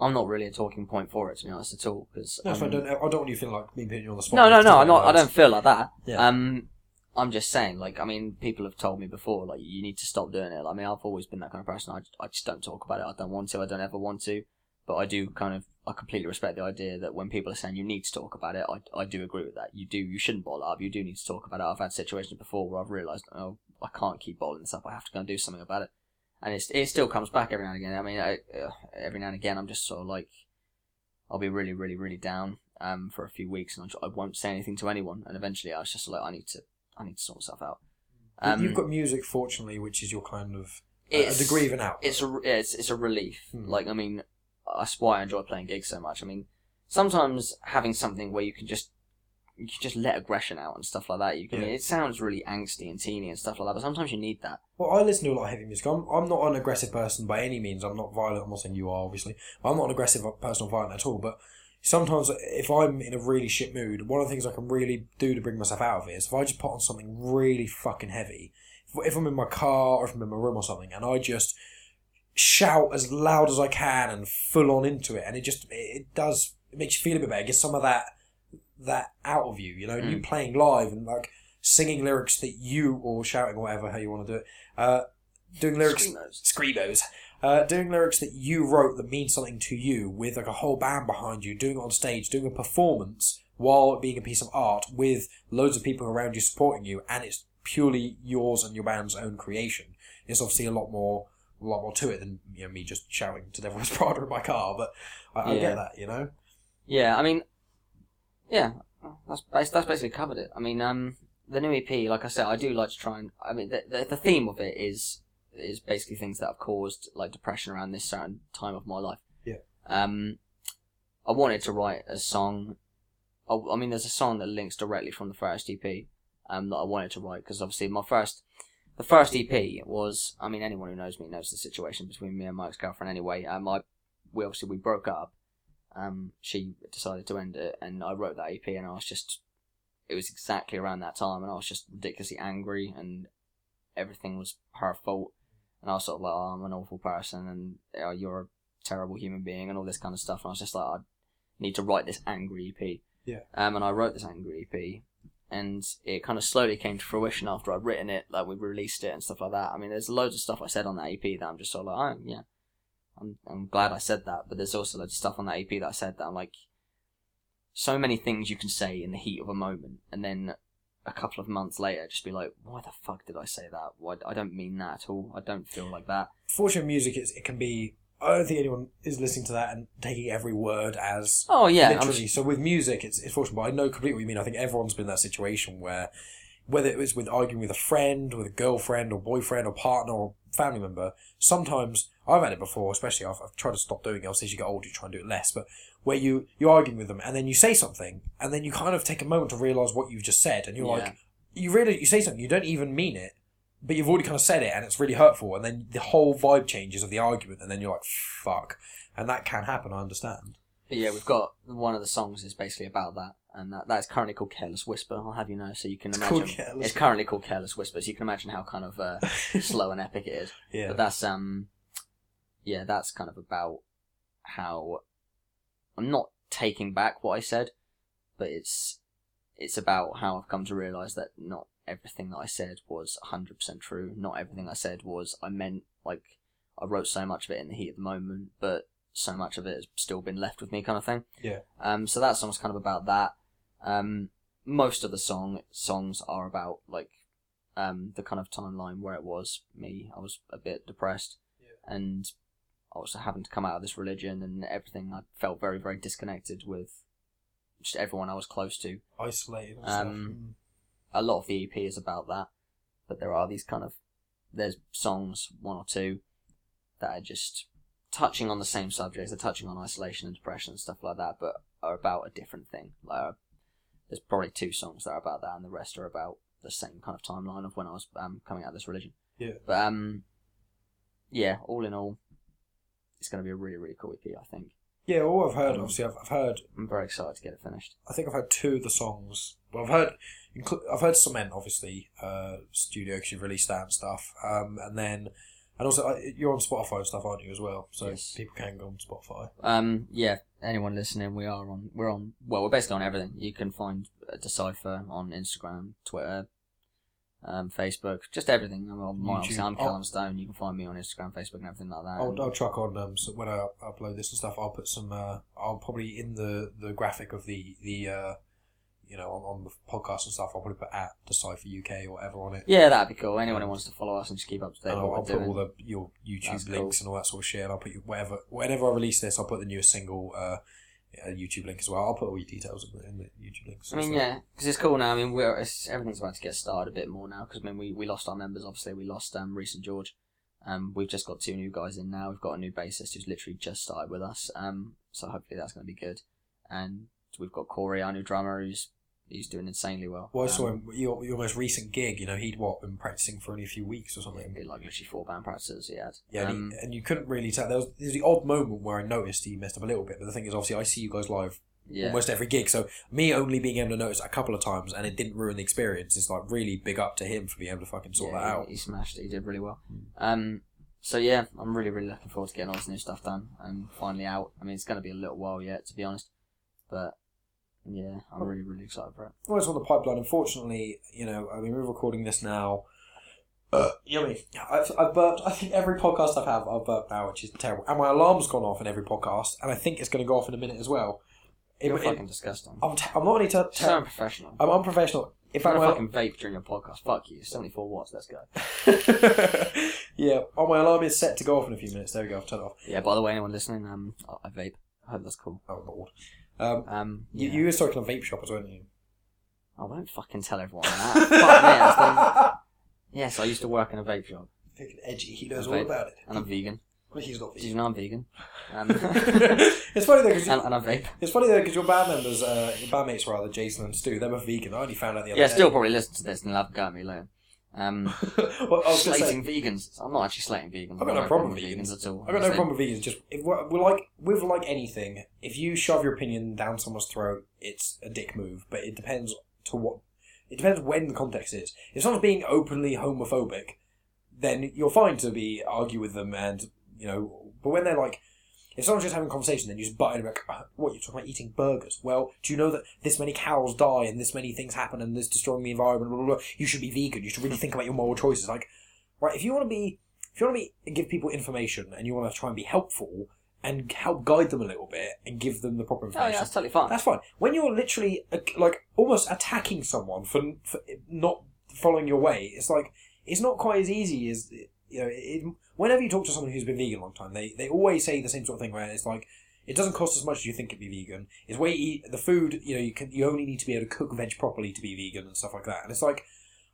B: I'm not really a talking point for it to be honest at all. Because
A: no, so I don't I don't want you to feel like me putting you on the spot
B: no, no, no, I'm not. I don't feel like that.
A: Yeah.
B: Um, I'm just saying, like, I mean, people have told me before, like, you need to stop doing it. I mean, I've always been that kind of person. I, I just don't talk about it. I don't want to. I don't ever want to. But I do kind of, I completely respect the idea that when people are saying you need to talk about it, I, I do agree with that. You do, you shouldn't bottle up. You do need to talk about it. I've had situations before where I've realised, oh, I can't keep bottling this up. I have to go and do something about it. And it's, it still comes back every now and again. I mean, I, uh, every now and again, I'm just sort of like, I'll be really, really, really down um, for a few weeks, and I, I won't say anything to anyone. And eventually, I was just like, I need to, I need to sort myself out. Um,
A: You've got music fortunately which is your kind of a- a degree of an outlet
B: it's a, it's it's a relief.
A: Hmm.
B: Like I mean, that's why I enjoy playing gigs so much. I mean, sometimes having something where you can just you can just let aggression out and stuff like that. You can.
A: Yeah.
B: it sounds really angsty and teeny and stuff like that, but sometimes you need that.
A: Well, I listen to a lot of heavy music. I'm, I'm not an aggressive person by any means. I'm not violent. I'm not saying you are, obviously. I'm not an aggressive person or violent at all. But sometimes if I'm in a really shit mood, one of the things I can really do to bring myself out of it is if I just put on something really fucking heavy. If, if I'm in my car or if I'm in my room or something, and I just shout as loud as I can and full on into it, and it just it, it does it makes you feel a bit better. It gets some of that that out of you, you know. And you playing live and like singing lyrics that you or shouting or whatever how you want to do it. Uh, doing lyrics,
B: Screamos.
A: screamos. Uh, doing lyrics that you wrote that mean something to you with like a whole band behind you, doing it on stage, doing a performance while being a piece of art with loads of people around you supporting you, and it's purely yours and your band's own creation. It's obviously a lot more, a lot more to it than you know me just shouting to Devil Wears Prada in my car. But I, I
B: Yeah.
A: get that, you know.
B: Yeah, I mean, yeah, that's that's basically covered it. I mean, um, the new EP, like I said, I do like to try and. I mean, the the, the theme of it is is basically things that have caused like depression around this certain time of my life.
A: Yeah.
B: Um, I wanted to write a song. I, I mean, there's a song that links directly from the first EP, um, that I wanted to write because obviously my first. The first EP was, I mean, anyone who knows me knows the situation between me and my ex-girlfriend anyway. Um, I, we obviously, we broke up, um, she decided to end it, and I wrote that EP, and I was just, it was exactly around that time, and I was just ridiculously angry, and everything was her fault, and I was sort of like, oh, I'm an awful person, and oh, you're a terrible human being, and all this kind of stuff, and I was just like, I need to write this angry EP.
A: Yeah.
B: Um, and I wrote this angry EP, and it kind of slowly came to fruition after I'd written it, like we released it and stuff like that. I mean, there's loads of stuff I said on that EP that I'm just sort of like, oh, yeah, I'm, I'm glad I said that, but there's also loads of stuff on that EP that I said that I'm like, so many things you can say in the heat of a moment, and then a couple of months later, just be like, why the fuck did I say that? Why, I don't mean that at all. I don't feel like that.
A: Fortunate music is it can be. I don't think anyone is listening to that and taking every word as
B: Oh yeah,
A: literally. So with music, it's, it's fortunate. But I know completely what you mean. I think everyone's been in that situation where, whether it was with arguing with a friend, with a girlfriend, or boyfriend, or partner, or family member, sometimes I've had it before. Especially I've, I've tried to stop doing it. Obviously, as you get older, you try and do it less. But where you you're arguing with them, and then you say something, and then you kind of take a moment to realize what you've just said, and you're
B: Yeah.
A: like, you really you say something, you don't even mean it. But you've already kind of said it, and it's really hurtful, and then the whole vibe changes of the argument, and then you're like, "Fuck," and that can happen. I understand.
B: But yeah, we've got one of the songs is basically about that, and that that is currently called Careless Whisper. I'll have you know, so you can
A: It's
B: imagine.
A: Careless
B: it's currently called Careless Whisper, so you can imagine how kind of uh, slow and epic it is.
A: Yeah.
B: But that's um, yeah, that's kind of about how I'm not taking back what I said, but it's it's about how I've come to realise that not everything that I said was 100% true. Not everything I said was I meant like I wrote so much of it in the heat of the moment, but so much of it has still been left with me, kind of thing.
A: Yeah.
B: Um. So that song's kind of about that. Um. Most of the song songs are about like, um, the kind of timeline where it was me. I was a bit depressed,
A: Yeah.
B: and I was having to come out of this religion and everything. I felt very, very disconnected with just everyone I was close to.
A: Isolated
B: Um, A lot of the EP is about that, but there are these kind of there's songs, one or two, that are just touching on the same subjects. They're touching on isolation and depression and stuff like that, but are about a different thing. Like uh, there's probably two songs that are about that, and the rest are about the same kind of timeline of when I was um, coming out of this religion.
A: Yeah.
B: But um, yeah, all in all, it's going to be a really, really cool EP. I think.
A: yeah. All I've heard,
B: Um,
A: obviously, I've, I've heard.
B: I'm very excited to get it finished.
A: I think I've heard two of the songs. Well, I've heard. I've heard Cement, obviously, uh, studio because you've released that and stuff. Um, and then, and also uh, you're on Spotify and stuff, aren't you as well? So
B: Yes.
A: people can go on Spotify.
B: Um, yeah, anyone listening, we are on. We're on. Well, we're basically on everything. You can find uh, Decipher on Instagram, Twitter, um, Facebook, just everything. I'm on my
A: YouTube.
B: I'm
A: Oh.
B: Callum Stone. You can find me on Instagram, Facebook, and everything like that.
A: I'll, I'll truck on um, so when I upload this and stuff. I'll put some. Uh, I'll probably in the the graphic of the the uh, you know on, on the podcast and stuff. I'll probably put at Decipher UK or whatever on it.
B: yeah, that'd be cool. Anyone who wants to follow us and just keep up to date
A: I'll, I'll put
B: doing.
A: all the your YouTube
B: That's
A: links and all that sort of shit. And I'll put you whatever whenever I release this, I'll put the newest single uh, a YouTube link as well. I'll put all your details in the, in the YouTube links.
B: I mean, yeah, because it's cool now. I mean, we're it's, everything's about to get started a bit more now. Because I mean, we, we lost our members. Obviously, we lost um Reese and George. Um, we've just got two new guys in now. We've got a new bassist who's literally just started with us. Um, so hopefully that's going to be good. And we've got Corey, our new drummer, who's he's doing insanely well.
A: Well, I saw
B: Um,
A: him. Your, your most recent gig, you know, he'd what been practicing for only a few weeks or
B: yeah,
A: something.
B: did, like literally four band practices he had.
A: Yeah, and,
B: Um,
A: he, and you couldn't really tell. There was, there was the odd moment where I noticed he messed up a little bit. But the thing is, obviously, I see you guys live
B: yeah.
A: almost every gig. So me only being able to notice a couple of times and it didn't ruin the experience is like really big up to him for being able to fucking sort
B: yeah,
A: that
B: he-
A: out.
B: He, smashed it. He did really well.
A: Mm.
B: Um, so yeah, I'm really, really looking forward to getting all this new stuff done and finally out. I mean, it's going to be a little while yet, to be honest, but yeah, I'm really, really excited for it.
A: Well, it's on the pipeline. Unfortunately, you know, I mean, we're recording this now. Uh, yummy. I've, I've burped. I think every podcast I've had, I've burped now, which is terrible. And my alarm's gone off in every podcast, and I think it's going to go off in a minute as well. It-
B: You're
A: it-
B: fucking disgusting.
A: I'm, t- I'm not only to,
B: so unprofessional.
A: I'm unprofessional. In
B: If
A: fact,
B: I'm
A: my,
B: fucking vape during your podcast, fuck you. 74 watts, let's go.
A: yeah, oh, my alarm is set to go off in a few minutes. There we go. I've turned it off.
B: Yeah, by the way, anyone listening, um, I I vape. I hope that's cool.
A: Oh lord. Um,
B: Um,
A: you,
B: yeah.
A: you were talking a vape shop as well, weren't you?
B: I won't fucking tell everyone that. fuck me, done- Yes, I used to work in a vape shop,
A: Fucking edgy. He knows all about it.
B: and I'm vegan.
A: Well, he's not
B: Did
A: vegan.
B: you know I'm vegan? Um,
A: it's funny though because
B: and, and I vape.
A: it's funny though because your band members, uh, your bandmates rather, Jason and Stu, they're both vegan. I only found out the other
B: Yeah,
A: day.
B: still probably listen to this and love go at me later. Um,
A: well, I was gonna say,
B: slating vegans. I'm not actually slating vegans.
A: I've got no problem with
B: vegans at all.
A: I've got no problem with vegans. Just if we're, we're like with like anything, if you shove your opinion down someone's throat, it's a dick move. But it depends to what. It depends when the context is. If someone's being openly homophobic, then you're fine to be argue with them and you know. But when they're like, if someone's just having a conversation, then you just butt in and be like, "Uh, "What you're talking about eating burgers? Well, do you know that this many cows die and this many things happen and this destroying the environment? Blah, blah, blah. You should be vegan. You should really think about your moral choices. Like, right? If you want to be, if you want to be, give people information and you want to try and be helpful and help guide them a little bit and give them the proper
B: Oh
A: information.
B: yeah, that's totally fine.
A: That's fine. When you're literally like almost attacking someone for, for not following your way, it's like it's not quite as easy as you know. It, whenever you talk to someone who's been vegan a long time, they they always say the same sort of thing where it's like it doesn't cost as much as you think it'd be vegan. It's way e- the food. You know, you can you only need to be able to cook veg properly to be vegan and stuff like that. And it's like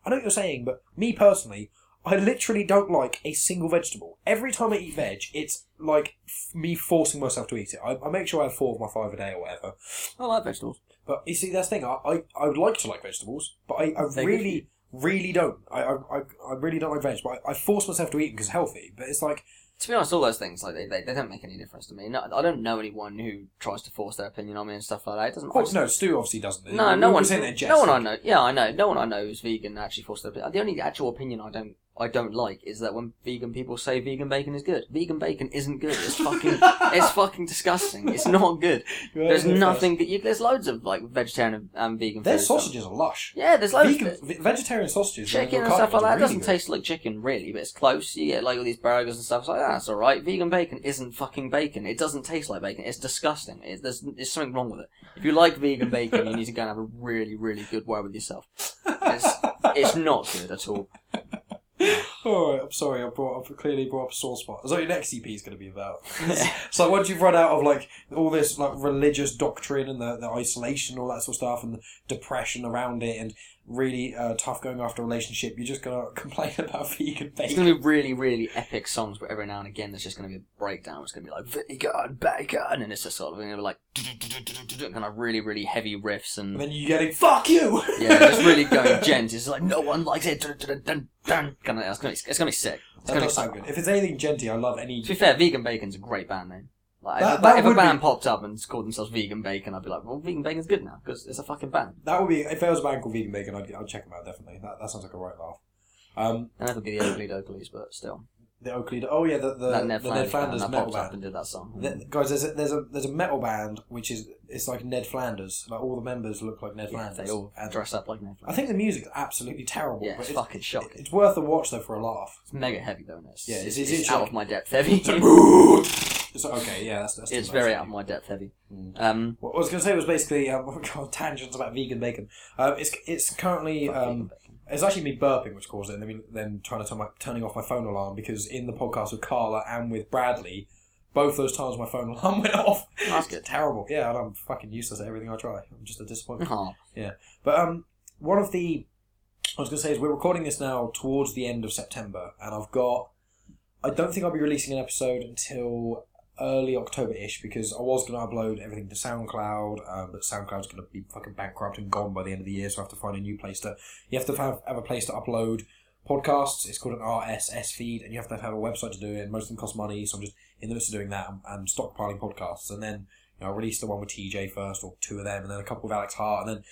A: I know what you're saying, but me personally. I literally don't like a single vegetable. Every time I eat veg, it's like f- me forcing myself to eat it. I, I make sure I have four of my five a day or whatever.
B: I like vegetables.
A: But you see, that's the thing. I, I, I would like to like vegetables, but I, I
B: They're
A: really. Really don't. I, I, I, really don't like veg, but I, I force myself to eat because it's healthy. But it's like,
B: To be honest, all those things like they, they, they don't make any difference to me. No, I don't know anyone who tries to force their opinion on me and stuff like that. It doesn't.
A: Oh, no, Stu obviously doesn't.
B: No, no
A: were
B: one.
A: saying that in jest.
B: No one I know. Yeah, I know. No one I know who's vegan actually forced their opinion. The only actual opinion I don't, I don't like is that when vegan people say vegan bacon is good, vegan bacon isn't good. It's fucking, it's fucking disgusting. It's not good. There's nothing. Good. You, there's loads of like vegetarian and, and vegan.
A: Their
B: food stuff.
A: sausages are lush.
B: Yeah, there's loads.
A: Vegan,
B: of
A: ve- vegetarian sausages.
B: Chicken and stuff like that
A: really
B: doesn't
A: good.
B: taste like chicken really, but it's close. You get like all these burgers and stuff. It's like "Ah, that's all right. Vegan bacon isn't fucking bacon. It doesn't taste like bacon. It's disgusting. It, there's there's something wrong with it. If you like vegan bacon, you need to go and have a really really good word with yourself. It's it's not good at all.
A: All sorry. I brought up clearly brought up a sore spot. Is that what your next EP is going to be about? so once you've run out of like all this like religious doctrine and the, the isolation, all that sort of stuff, and the depression around it, and really uh, tough going after a relationship, you're just gonna complain about vegan bacon.
B: It's gonna be really, really epic songs, but every now and again there's just gonna be a breakdown. It's gonna be like vegan, bacon, and it's just sort of gonna be like kind of really, really heavy riffs and
A: And then you getting fuck you.
B: yeah, just really going djent. It's like no one likes it. Dun, dun, dun, dun. Kind of, it's it's gonna be sick. It's
A: that
B: gonna be
A: does sound good. If it's anything djenty, I love any.
B: To be fair, Vegan Bacon's a great band name. Like,
A: That-
B: if, a,
A: that
B: if a
A: would
B: band popped up and called themselves Vegan Bacon, I'd be like, well, Vegan Bacon's good now because it's a fucking band.
A: That would be if there was a band called Vegan Bacon, I'd, I'd check them out definitely. That, that sounds like a right laugh. Um,
B: And that'd be the Okilly Dokillys, but still,
A: the Okilly. Oh yeah, the the,
B: that Ned
A: the
B: Flanders,
A: Ned Flanders
B: that
A: metal band.
B: and did that song.
A: The- guys, there's a, there's a there's a metal band which is it's like Ned Flanders. Like all the members look like Ned
B: yeah,
A: Flanders.
B: they all
A: And
B: dress up like Ned Flanders.
A: I think the music's absolutely terrible.
B: Yeah,
A: but
B: it's
A: it's,
B: fucking shocking.
A: it's worth a watch though for a laugh.
B: It's mega heavy though, it's,
A: Yeah,
B: it's,
A: it's-
B: it's, out
A: like-
B: of my depth heavy.
A: It's like, okay, yeah, that's, that's
B: it's very out of my depth heavy.
A: Mm.
B: Um,
A: What I was going to say was basically um, tangents about vegan bacon. Um, it's it's currently um, It's actually me burping which caused it, and then, then trying to turn my, turning off my phone alarm because in the podcast with Carla and with Bradley, both those times my phone alarm went off.
B: That's good.
A: Terrible. Yeah, and I'm fucking useless at everything I try. I'm just a disappointment.
B: Yeah,
A: But um, one of the I was going to say is we're recording this now towards the end of September, and I've got. I don't think I'll be releasing an episode until early October ish because I was going to upload everything to SoundCloud, um, but SoundCloud's going to be fucking bankrupt and gone by the end of the year, so I have to find a new place to. You have to have, have a place to upload podcasts. It's called an RSS feed, and you have to have a website to do it. Most of them cost money, so I'm just in the midst of doing that and, stockpiling podcasts, and then you know, I'll release the one with TJ first, or two of them, and then a couple with Alex Hart, and then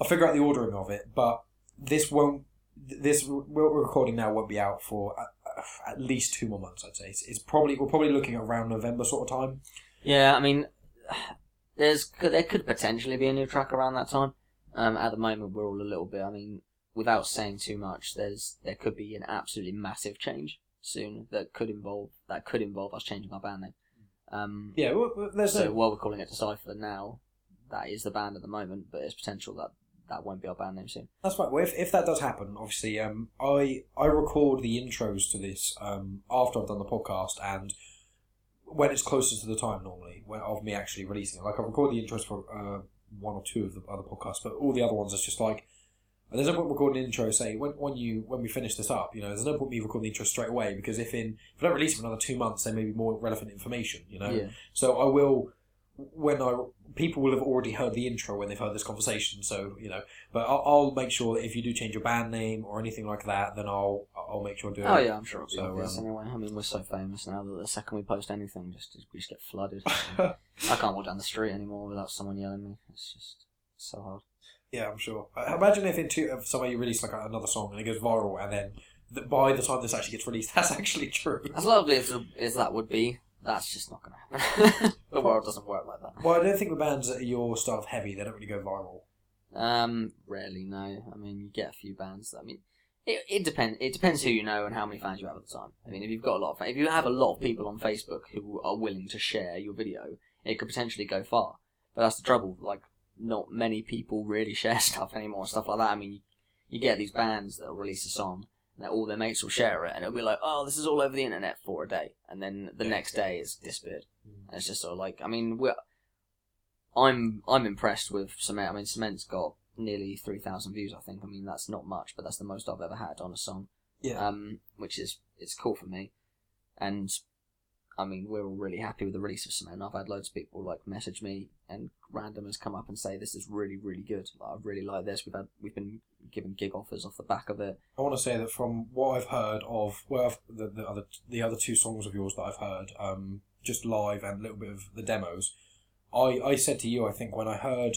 A: I'll figure out the ordering of it. But this won't. This we're recording now won't be out for at, at least two more months. I'd say it's, it's probably we're probably looking at around November sort of time.
B: yeah. I mean, there's there could potentially be a new track around that time. Um, at the moment, we're all a little bit. I mean, without saying too much, there's there could be an absolutely massive change soon that could involve that could involve us changing our band name. Um,
A: Yeah, well, there's
B: so
A: no.
B: while we're calling it Decipher now, that is the band at the moment, but there's potential that that won't be our band name soon.
A: That's right. Well, if, if that does happen, obviously, um, I I record the intros to this um, after I've done the podcast and when it's closer to the time normally when, of me actually releasing it. Like I record the intros for uh, one or two of the other podcasts, but all the other ones it's just like there's no point recording an intro. Say when when you when we finish this up, you know, there's no point me recording the intro straight away because if in if I don't release it for another two months, there may be more relevant information. You know,
B: Yeah.
A: so I will when I people will have already heard the intro when they've heard this conversation. So you know, but I'll, I'll make sure that if you do change your band name or anything like that, then I'll I'll make sure to do it.
B: Oh yeah, I'm sure it'll be
A: So,
B: obvious
A: um,
B: anyway. I mean, we're so famous now that the second we post anything, just we just get flooded. I can't walk down the street anymore without someone yelling at me. It's just so hard.
A: Yeah, I'm sure. Uh, Imagine if in two, if somebody you release like another song and it goes viral, and then by the time this actually gets released, that's actually true.
B: As lovely as, as that would be, that's just not going to happen. the world doesn't work like that.
A: Well, I don't think the bands that are your style of heavy, they don't really go viral.
B: Um, rarely, no. I mean, you get a few bands. That, I mean, it it depends. It depends who you know and how many fans you have at the time. I mean, if you've got a lot of, if you have a lot of people on Facebook who are willing to share your video, it could potentially go far. But that's the trouble. Like, not many people really share stuff anymore stuff like that. I mean, you, you get these bands that'll release a song. And all their mates will share it, and it'll be like, "Oh, this is all over the internet for a day," and then the next day it's disappeared. And it's just sort of like, I mean, we're, I'm I'm impressed with Cement. I mean, Cement's got nearly three thousand views. I think. I mean, that's not much, but that's the most I've ever had on a song.
A: Yeah.
B: Um, which is it's cool for me, and I mean, we're all really happy with the release of Cement. I've had loads of people like message me and randomers come up and say this is really really good. Like, I really like this. We've had we've been given gig offers off the back of it.
A: I want to say that from what I've heard of, well, the, the other the other two songs of yours that I've heard, um, just live and a little bit of the demos, I, I said to you, I think when I heard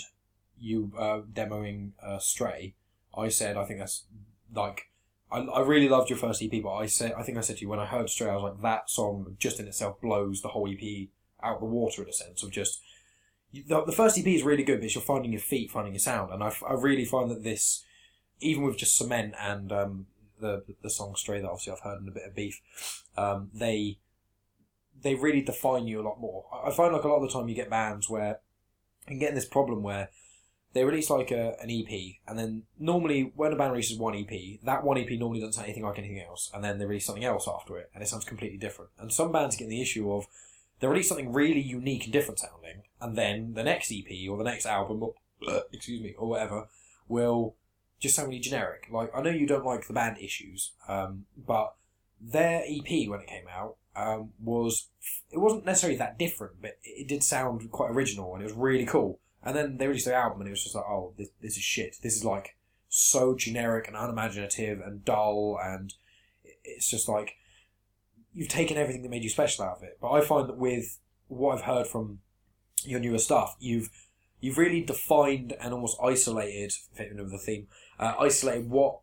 A: you uh, demoing uh, Stray, I said I think that's like I, I really loved your first EP, but I said I think I said to you when I heard Stray, I was like that song just in itself blows the whole EP out of the water in a sense of just the, the first EP is really good, but you're finding your feet, finding your sound, and I, I really find that this, even with just cement and um, the the song Stray that obviously I've heard in a bit of beef, um, they they really define you a lot more. I find like a lot of the time you get bands where and getting this problem where they release like a, an EP, and then normally when a band releases one EP, that one EP normally doesn't sound anything like anything else, and then they release something else after it, and it sounds completely different. And some bands get the issue of they release something really unique and different sounding, and then the next EP or the next album, or, excuse me, or whatever, will just sound really generic. Like I know you don't like the band Issues, um, but their EP when it came out um, was it wasn't necessarily that different, but it did sound quite original and it was really cool. And then they released their album and it was just like, oh, this, this is shit. This is like so generic and unimaginative and dull and it's just like you've taken everything that made you special out of it. But I find that with what I've heard from your newer stuff, you've you've really defined and almost isolated, fitting with the theme, uh, isolated what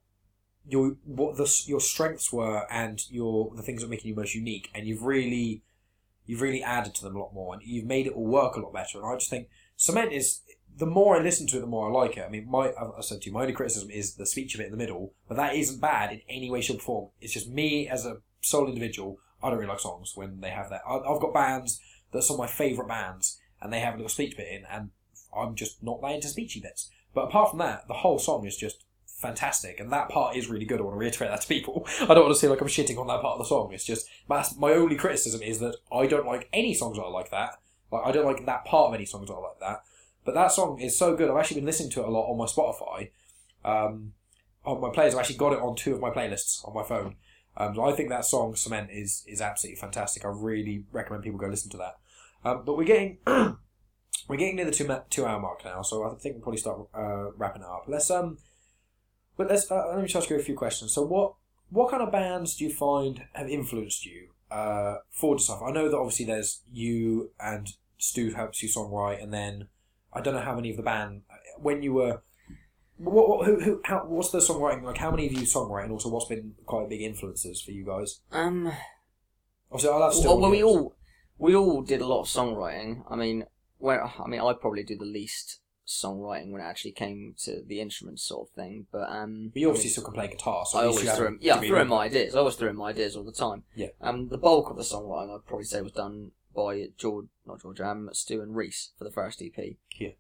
A: your what the your strengths were and your the things that are making you most unique, and you've really you've really added to them a lot more, and you've made it all work a lot better. And I just think cement is the more I listen to it, the more I like it. I mean, my I said to you, my only criticism is the speech of it in the middle, but that isn't bad in any way, shape, or form. It's just me as a sole individual. I don't really like songs when they have that. I've got bands that are some of my favourite bands, and they have a little speech bit in, and I'm just not that into speechy bits. But apart from that, the whole song is just fantastic, and that part is really good. I want to reiterate that to people. I don't want to seem like I'm shitting on that part of the song. It's just my only criticism is that I don't like any songs that are like that. Like I don't like that part of any songs that are like that. But that song is so good. I've actually been listening to it a lot on my Spotify. Um, on my players, I've actually got it on two of my playlists on my phone. Um, I think that song "Cement" is is absolutely fantastic. I really recommend people go listen to that. Um, but we're getting we're getting near the two ma- two hour mark now, so I think we'll probably start uh, wrapping it up. Let's um, but let's uh, let me just ask you a few questions. So what what kind of bands do you find have influenced you uh, for Decipher? I know that obviously there's you and Stu helps you songwrite, and then I don't know how many of the band when you were. What, what who, who how what's the songwriting like? How many of you songwrite, and also what's been quite big influences for you guys?
B: Um,
A: Obviously, I'll have Stu.
B: well, well, we all we all did a lot of songwriting. I mean, where I mean, I probably do the least songwriting when it actually came to the instruments sort of thing. But um,
A: But you obviously still can play guitar, so
B: I always threw him, yeah, I threw in my ideas. I always threw in my ideas all the time.
A: Yeah.
B: Um, the bulk of the songwriting I'd probably say was done by George, not George, um, Stu and Reese for the first EP.
A: Yeah.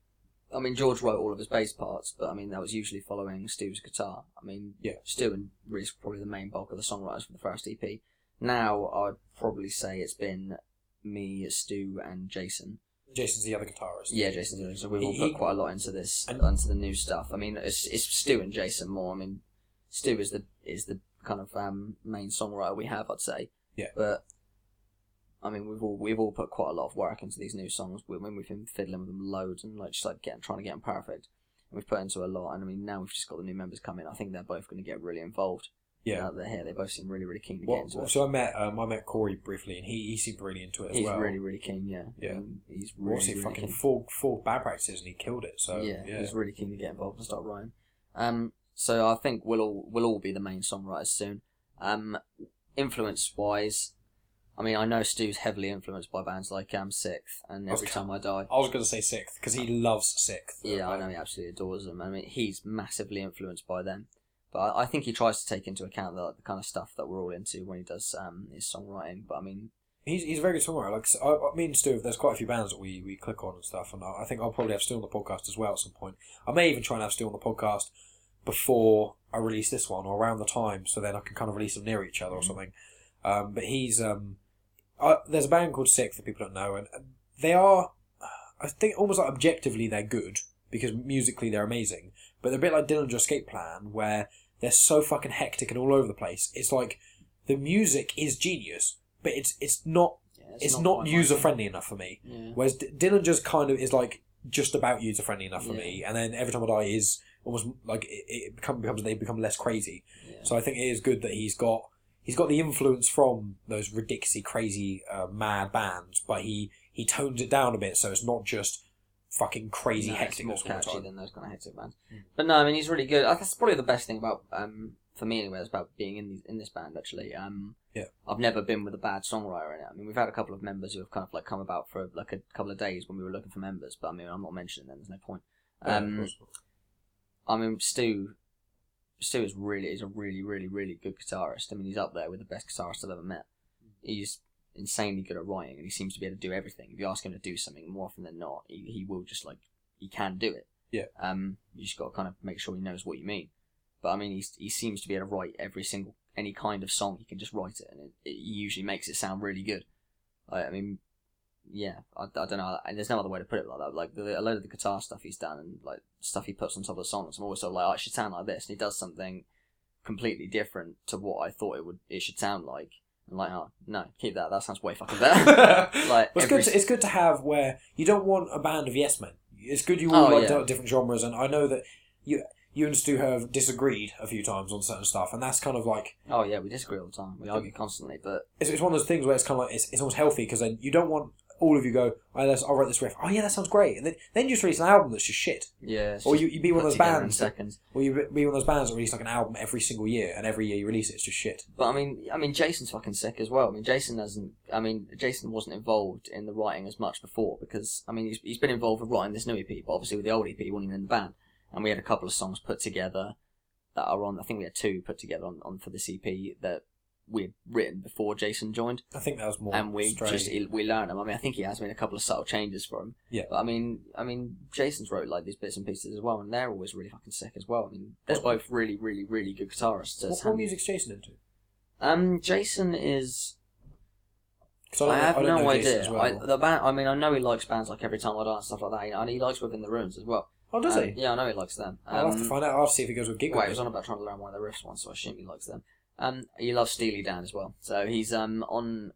B: I mean, George wrote all of his bass parts, but I mean that was usually following Stu's guitar. I mean,
A: Yeah.
B: Stu and Reese were probably the main bulk of the songwriters for the first EP. Now I'd probably say it's been me, Stu, and Jason.
A: Jason's the other guitarist.
B: Yeah, Jason's doing so. We've all
A: He-
B: put
A: he-
B: quite a lot into this,
A: And-
B: into the new stuff. I mean, it's it's Stu and Jason more. I mean, Stu is the is the kind of um, main songwriter we have, I'd say.
A: Yeah.
B: But I mean, we've all we've all put quite a lot of work into these new songs. We, when we've been fiddling with them loads and like just like getting trying to get them perfect. And we've put into a lot, and I mean now we've just got the new members coming. I think they're both going to get really involved.
A: Yeah.
B: That they're here, they both seem really really keen to get
A: Well,
B: into it.
A: so I met um, I met Corey briefly, and he, he seemed really into it as
B: He's
A: well.
B: really really keen. Yeah.
A: Yeah.
B: Um, he's really,
A: obviously
B: really
A: fucking
B: keen.
A: four four bad practices, and he killed it. So
B: yeah,
A: yeah,
B: he's really keen to get involved and start writing. Um, so I think we'll all we'll all be the main songwriters soon. Um, influence wise, I mean, I know Stu's heavily influenced by bands like um SikTh and Every Time I Die.
A: I was going to say SikTh because he loves SikTh.
B: Yeah, I know he absolutely adores them. I mean, he's massively influenced by them. But I, I think he tries to take into account the, the kind of stuff that we're all into when he does um, his songwriting. But I mean,
A: He's, he's a very good songwriter. Like I, I, me and Stu, there's quite a few bands that we, we click on and stuff, and I, I think I'll probably have Stu on the podcast as well at some point. I may even try and have Stu on the podcast before I release this one or around the time, so then I can kind of release them near each other or
B: Mhm.
A: something. Um, but he's um, I, there's a band called SikTh that people don't know, and they are, I think, almost like objectively they're good because musically they're amazing, but they're a bit like Dillinger Escape Plan where they're so fucking hectic and all over the place. It's like the music is genius, but it's it's not
B: yeah,
A: it's, not,
B: quite
A: user friendly enough for me.
B: Yeah.
A: Whereas D- Dillinger's kind of is like just about user friendly enough for
B: Yeah.
A: me, and then every time I die is almost like it, it become, becomes they become less crazy. So I think it is good that he's got he's got the influence from those ridiculously crazy uh, mad bands, but he he tones it down a bit so it's not just fucking crazy
B: No, it's more catchy
A: time.
B: than those kind of hectic bands.
A: Mm.
B: But no, I mean he's really good. That's probably the best thing about um, for me anyway, it's about being in these, in this band. Actually, um,
A: Yeah.
B: I've never been with a bad songwriter in it. I mean, we've had a couple of members who have kind of like come about for like a couple of days when we were looking for members, but I mean, I'm not mentioning them. There's no point. Um,
A: course.
B: I mean, Stu. Stu is really is a really really really good guitarist. I mean, he's up there with the best guitarists I've ever met. He's insanely good at writing, and he seems to be able to do everything. If you ask him to do something, more often than not, he, he will just like he can do it.
A: Yeah.
B: Um, you just got to kind of make sure he knows what you mean. But I mean, he's, he seems to be able to write every single any kind of song. He can just write it, and it, it usually makes it sound really good. I, I mean, yeah, I, I don't know. and There's no other way to put it like that. Like the, a load of the guitar stuff he's done and like stuff he puts on top of the songs. I'm always sort of like, oh, it should sound like this, and he does something completely different to what I thought it would. It should sound like. I'm like, oh no, keep that. That sounds way fucking better. like
A: it's
B: every
A: good. To, it's good to have where you don't want a band of yes men. It's good you
B: Oh,
A: all like
B: yeah.
A: different genres, and I know that you you and Stu have disagreed a few times on certain stuff, and that's kind of like
B: Oh yeah, we disagree all the time. We argue constantly, but
A: it's, it's one of those things where it's kind of like it's, it's almost healthy because then you don't want all of you go, oh, I'll write this riff. Oh yeah, that sounds great, and then then you just release an album that's just shit,
B: yeah.
A: or you you be one of those bands,
B: seconds.
A: or you be one of those bands that release like an album every single year, and every year you release it, it's just shit.
B: But I mean, I mean, Jason's fucking sick as well. I mean, Jason hasn't. I mean, Jason wasn't involved in the writing as much before because I mean, he's he's been involved with writing this new EP, but obviously with the old EP, he wasn't even in the band. And we had a couple of songs put together that are on. I think we had two put together on, on for this EP that we had written before Jason joined,
A: I think that was more.
B: and we
A: stray.
B: just we learned them. I mean, I think he has made a couple of subtle changes for him.
A: Yeah.
B: But I mean, I mean, Jason's wrote like these bits and pieces as well, and they're always really fucking sick as well. I mean, they're
A: What-
B: both really, really, really good guitarists.
A: what, what music's Jason into?
B: Um, Jason is. I,
A: don't-
B: have
A: don't
B: no idea.
A: well.
B: I, the band. I mean, I know he likes bands like Every Time I Die and stuff like that, and he likes Within the Ruins as well.
A: oh, does
B: Um,
A: he?
B: Yeah, I know he likes them. Um,
A: I'll have to find out. I'll have to see if he goes with Gig.
B: Well, he was on about trying to learn one of the riffs once, so I assume he likes them. Um, he loves Steely Dan as well, so he's um on.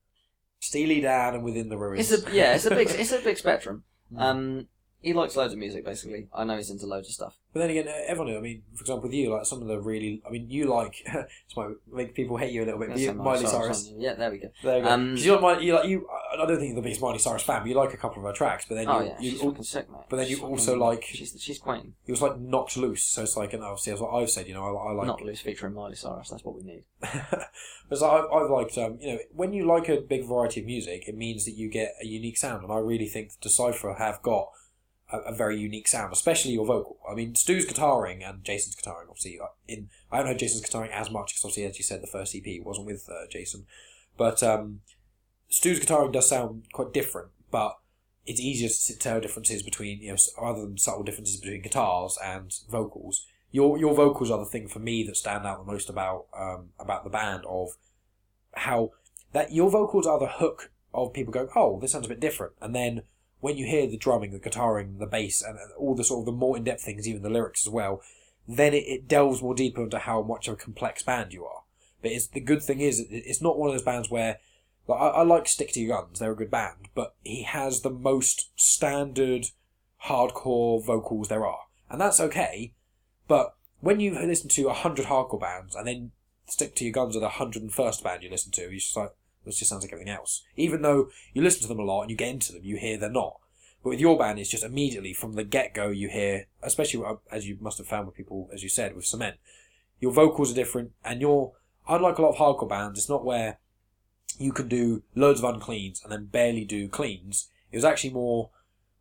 A: Steely Dan and Within the Ruins.
B: It's a yeah, it's a big it's a big spectrum.
A: Mm.
B: Um, he likes loads of music basically. I know he's into loads of stuff.
A: But then again, everyone. I mean, for example, with you, like some of the really. I mean, you like. this might make people hate you a little bit. But you, Miley
B: Cyrus song. Yeah, there we go.
A: There we go.
B: Um,
A: you're Miley, you like you. I don't think you're the biggest Miley Cyrus fan, but you like a couple of her tracks. But then you,
B: Oh yeah,
A: you,
B: she's fucking sick, mate.
A: but then you also
B: fucking-
A: like-
B: she's she's queen.
A: it was like knocked loose. So it's like, and obviously, as what I've said, you know, I, I like.
B: Knocked Loose featuring Miley Cyrus. That's what we need.
A: Because I've, I've liked, um, you know, when you like a big variety of music, it means that you get a unique sound, and I really think Decipher have got a, a very unique sound, especially your vocal. I mean, Stu's guitaring and Jason's guitaring, obviously. uh, In I haven't heard Jason's guitaring as much because obviously, as you said, the first EP wasn't with uh, Jason, but um, Stu's guitaring does sound quite different, but. It's easier to tell differences between, you know, other than subtle differences between guitars and vocals. Your your vocals are the thing for me that stand out the most about um, about the band of how that your vocals are the hook of people going, oh, this sounds a bit different, and then when you hear the drumming, the guitaring, the bass, and and all the sort of the more in depth things, even the lyrics as well, then it, it delves more deeper into how much of a complex band you are. But it's the good thing is it's not one of those bands where like I, I like Stick to Your Guns, they're a good band, but he has the most standard hardcore vocals there are, and that's okay. But when you listen to a hundred hardcore bands and then stick to your guns with a hundred and first band you listen to, you just like this just sounds like everything else. Even though you listen to them a lot and you get into them, you hear they're not. But with your band, it's just immediately from the get go you hear, especially uh, as you must have found with people, as you said, with cement, your vocals are different, and you're unlike a lot of hardcore bands. It's not where you can do loads of uncleans and then barely do cleans. It was actually more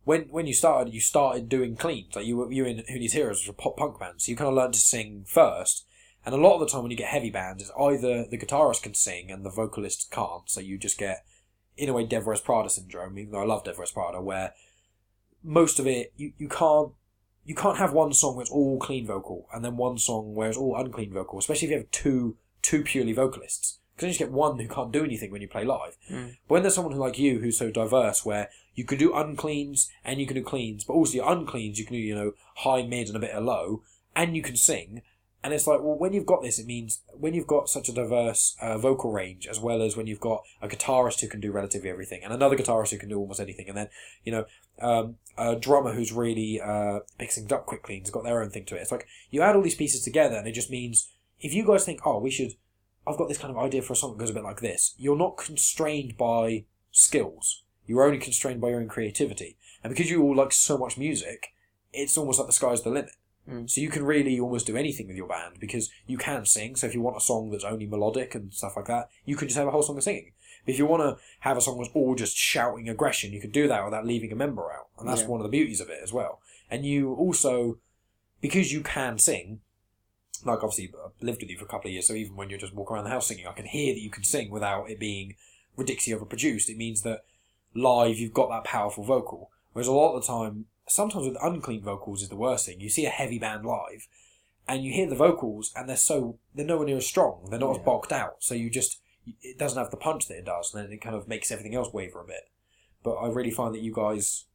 A: when when you started, you started doing cleans. Like you were you were in Who Needs Heroes, which was a pop punk band, so you kind of learned to sing first. And a lot of the time when you get heavy bands, it's either the guitarist can sing and the vocalist can't, so you just get, in a way, Dev Prada syndrome. Even though I love Dev Prada, where most of it you, you can't you can't have one song where it's all clean vocal and then one song where it's all unclean vocal, especially if you have two two purely vocalists. Because then you just get one who can't do anything when you play live.
B: Mm.
A: But when there's someone who like you who's so diverse, where you can do uncleans and you can do cleans, but also your uncleans you can do you know high, mid, and a bit of low, and you can sing. And it's like, well, when you've got this, it means when you've got such a diverse uh, vocal range, as well as when you've got a guitarist who can do relatively everything, and another guitarist who can do almost anything, and then you know um, a drummer who's really uh, picks up quickly and's got their own thing to it. It's like you add all these pieces together, and it just means if you guys think, oh, we should, I've got this kind of idea for a song that goes a bit like this. You're not constrained by skills. You're only constrained by your own creativity, and because you all like so much music, it's almost like the sky's the limit.
B: Mm.
A: So you can really almost do anything with your band because you can sing. So if you want a song that's only melodic and stuff like that, you can just have a whole song of singing. If you want to have a song that's all just shouting aggression, you can do that without leaving a member out, and that's
B: Yeah.
A: one of the beauties of it as well. And you also, because you can sing, like obviously I've lived with you for a couple of years, so even when you're just walking around the house singing, I can hear that you can sing without it being ridiculously overproduced. It means that live you've got that powerful vocal. Whereas a lot of the time, sometimes with unclean vocals is the worst thing. You see a heavy band live, and you hear the vocals, and they're so they're nowhere near as strong. They're not as
B: Yeah.
A: bulked out, so you just it doesn't have the punch that it does, and then it kind of makes everything else waver a bit. But I really find that you guys,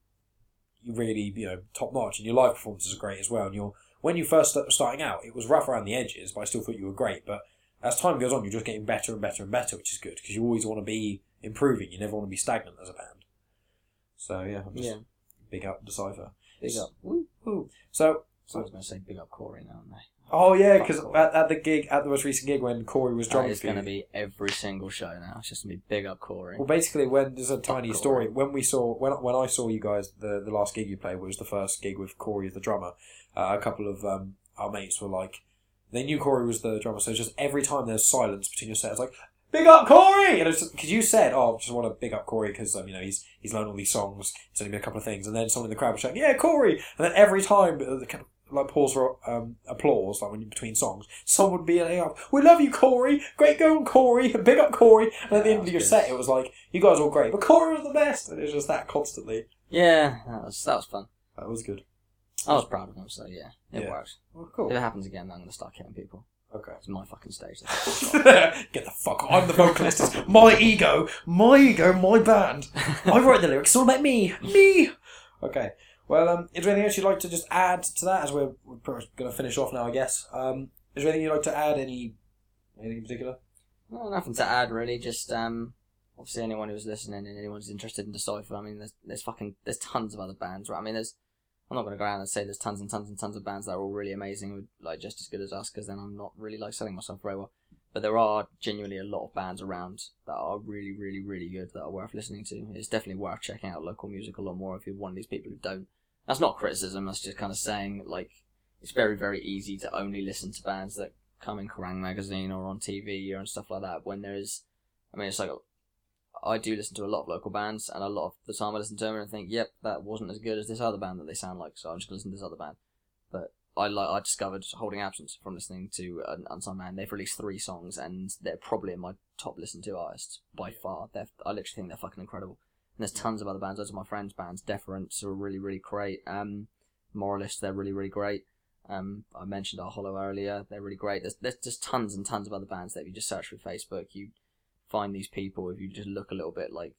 A: you really you know top notch, and your live performances are great as well. And you're when you first st- starting out, it was rough around the edges, but I still thought you were great. But as time goes on, you're just getting better and better and better, which is good because you always want to be improving. You never want to be stagnant as a band. So yeah, I'm just
B: Yeah.
A: Big up Decipher.
B: Big up.
A: Woo, woo. So
B: I was going to say big up Corey now, mate.
A: oh yeah, because at, at the gig at the most recent gig when Corey was drumming you.
B: going to be every single show now. It's just going to be big up Corey.
A: Well, basically, when there's a tiny
B: Corey.
A: story. When we saw when when I saw you guys, the the last gig you played was the first gig with Corey as the drummer. Uh, a couple of um, our mates were like, they knew Corey was the drummer, so it's just every time there's silence between your sets, like big up Corey, and because you said, oh, just want to big up Corey because um, you know he's he's learned all these songs. he's only been a couple of things, and then someone in the crowd was shouting, yeah, Corey, and then every time uh, the like pause for um, applause, like when you between songs, someone would be like, oh, "We love you, Corey! Great going, Corey! Big up, Corey!" And at the end of your
B: that's
A: set, it was like, "You guys were great, but Corey was the best," and it was just that constantly.
B: Yeah, that was, that was fun.
A: That was good.
B: I was proud of him, so yeah, it
A: Yeah.
B: works.
A: Well,
B: If it happens again, I'm going to start killing people.
A: Okay.
B: It's my fucking stage.
A: Get the fuck off. I'm the vocalist. It's my ego. My ego, my band. I write the lyrics. It's all about me. Me. Okay. Well, um, is there anything else you'd like to just add to that as we're, we're pretty much going to finish off now, I guess? Um, is there anything you'd like to add? Any anything in particular?
B: Well, nothing to add really. Just um, obviously anyone who's listening and anyone who's interested in Decipher. I mean, there's there's fucking there's tons of other bands, right? I mean, there's I'm not going to go around and say there's tons and tons and tons of bands that are all really amazing, like just as good as us, because then I'm not really like selling myself very well. But there are genuinely a lot of bands around that are really, really, really good that are worth listening to. It's definitely worth checking out local music a lot more if you're one of these people who don't. That's not criticism. That's just kind of saying like it's very, very easy to only listen to bands that come in Kerrang magazine or on TV or and stuff like that. When there is, I mean, it's like I do listen to a lot of local bands, and a lot of the time I listen to them and I think, yep, that wasn't as good as this other band that they sound like, so I'm just gonna listen to this other band. But I like I discovered Holding Absence from listening to an unsigned band. They've released three songs, and they're probably in my top listened to artists by far. They're I literally think they're fucking incredible. And there's tons of other bands. Those are my friends' bands. Deference are really really great. Um, Moralist, they're really really great. Um, I mentioned Our Hollow earlier. They're really great. There's there's just tons and tons of other bands that if you just search through Facebook, you find these people. If you just look a little bit like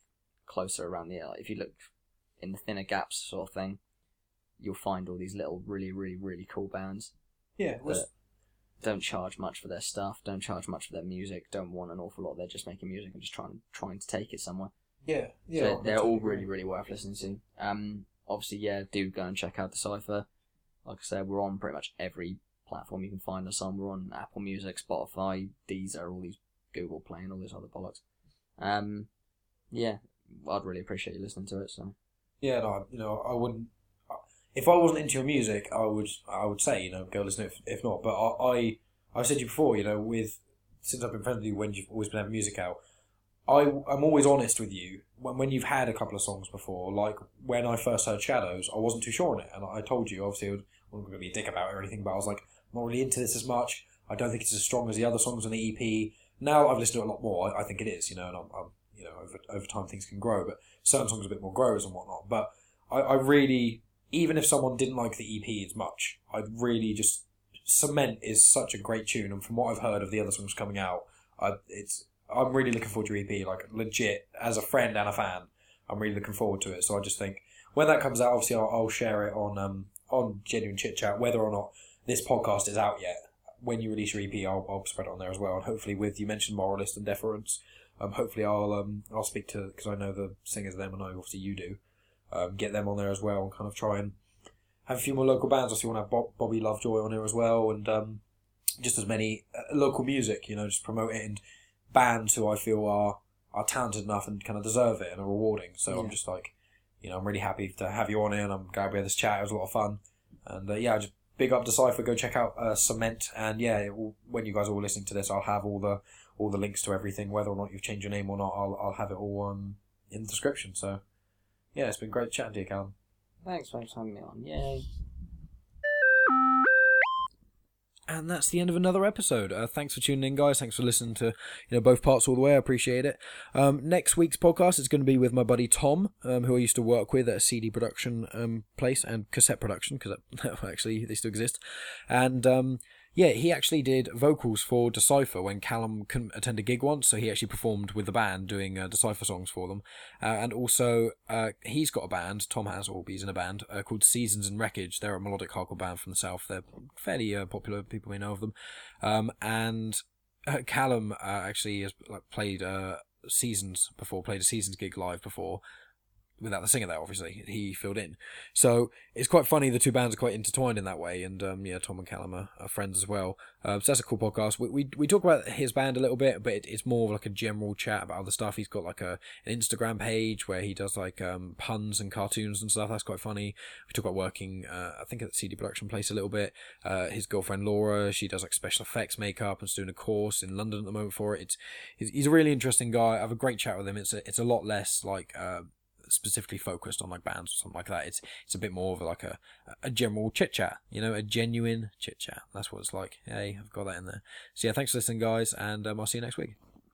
B: closer around the, like, if you look in the thinner gaps sort of thing, you'll find all these little really really really cool bands
A: Yeah. was-
B: don't charge much for their stuff, don't charge much for their music, don't want an awful lot. They're just making music and just trying trying to take it somewhere.
A: yeah. Yeah.
B: So
A: I
B: they're all really, really worth listening to. Um, obviously, yeah, do go and check out Decipher Like I said, we're on pretty much every platform you can find us on. We're on Apple Music, Spotify, Deezer, all these Google Play, and all this other bollocks. Um, yeah, I'd really appreciate you listening to it. So
A: Yeah, no, you know, I wouldn't. If I wasn't into your music, I would, I would say, you know, go listen. If, if not, but I, I, I've said to you before, you know, with since I've been friends with you, when you've always been having music out, I, I'm always honest with you. When, when you've had a couple of songs before, like when I first heard Shadows, I wasn't too sure on it, and I told you, obviously, I wasn't going to be a dick about it or anything, but I was like, I'm not really into this as much. I don't think it's as strong as the other songs on the EP. Now I've listened to it a lot more. I, I think it is, you know, and I'm, I'm you know, over, over time things can grow, but certain songs are a bit more growers and whatnot. But I, I really, even if someone didn't like the EP as much, I'd really just Cement is such a great tune, and from what I've heard of the other songs coming out, I, it's I'm really looking forward to your EP. Like legit, as a friend and a fan, I'm really looking forward to it. So I just think when that comes out, obviously I'll, I'll share it on um on genuine chit chat, whether or not this podcast is out yet. When you release your EP, I'll, I'll spread it on there as well, and hopefully with you mentioned moralist and deference. Um, hopefully I'll um I'll speak to because I know the singers of them, and I obviously you do. Um, get them on there as well, and kind of try and have a few more local bands. Obviously, want to have Bob, Bobby Lovejoy on here as well, and um, just as many uh, local music. You know, just promote it and bands who I feel are are talented enough and kind of deserve it and are rewarding. So I'm just like, you know, I'm really happy to have you on here, and I'm glad we had this chat. It was a lot of fun, and uh, yeah, just
C: big up Decipher. Go check out uh, Cement, and yeah, will, when you guys are all listening to this, I'll have all the all the links to everything, whether or not you've changed your name or not. I'll I'll have it all um, in the description. So yeah, it's been great chatting to you, Callum.
B: Thanks for having me on. Yay.
A: And that's the end of another episode. Uh, thanks for tuning in, guys. Thanks for listening to you know both parts all the way. I appreciate it. Um, next week's podcast is going to be with my buddy Tom, um, who I used to work with at a CD production um, place and cassette production because actually they still exist. And um, yeah, he actually did vocals for Decipher when Callum couldn't attend a gig once, so he actually performed with the band doing uh, Decipher songs for them. Uh, and also, uh, he's got a band, Tom has, or he's in a band, uh, called Seasons and Wreckage. They're a melodic hardcore band from the south. They're fairly uh, popular, people may know of them. Um, and uh, Callum actually has like, played Seasons before, played a Seasons gig live before, without the singer there, obviously. He filled in. So it's quite funny, the two bands are quite intertwined in that way, and um, yeah, Tom and Callum are, are friends as well. Um, so that's a cool podcast. We, we, we talk about his band a little bit, but it, it's more of like a general chat about other stuff. He's got like a an Instagram page where he does like um, puns and cartoons and stuff. That's quite funny. We talk about working, uh, I think, at CD production place a little bit. Uh, his girlfriend Laura, she does like special effects makeup and is doing a course in London at the moment for it. It's he's, he's a really interesting guy. I have a great chat with him. It's a, it's a lot less like. Specifically focused on like bands or something like that. It's it's a bit more of like a a general chit chat, you know, a genuine chit chat. That's what it's like. Hey, I've got that in there. So yeah, thanks for listening, guys, and um, I'll see you next week.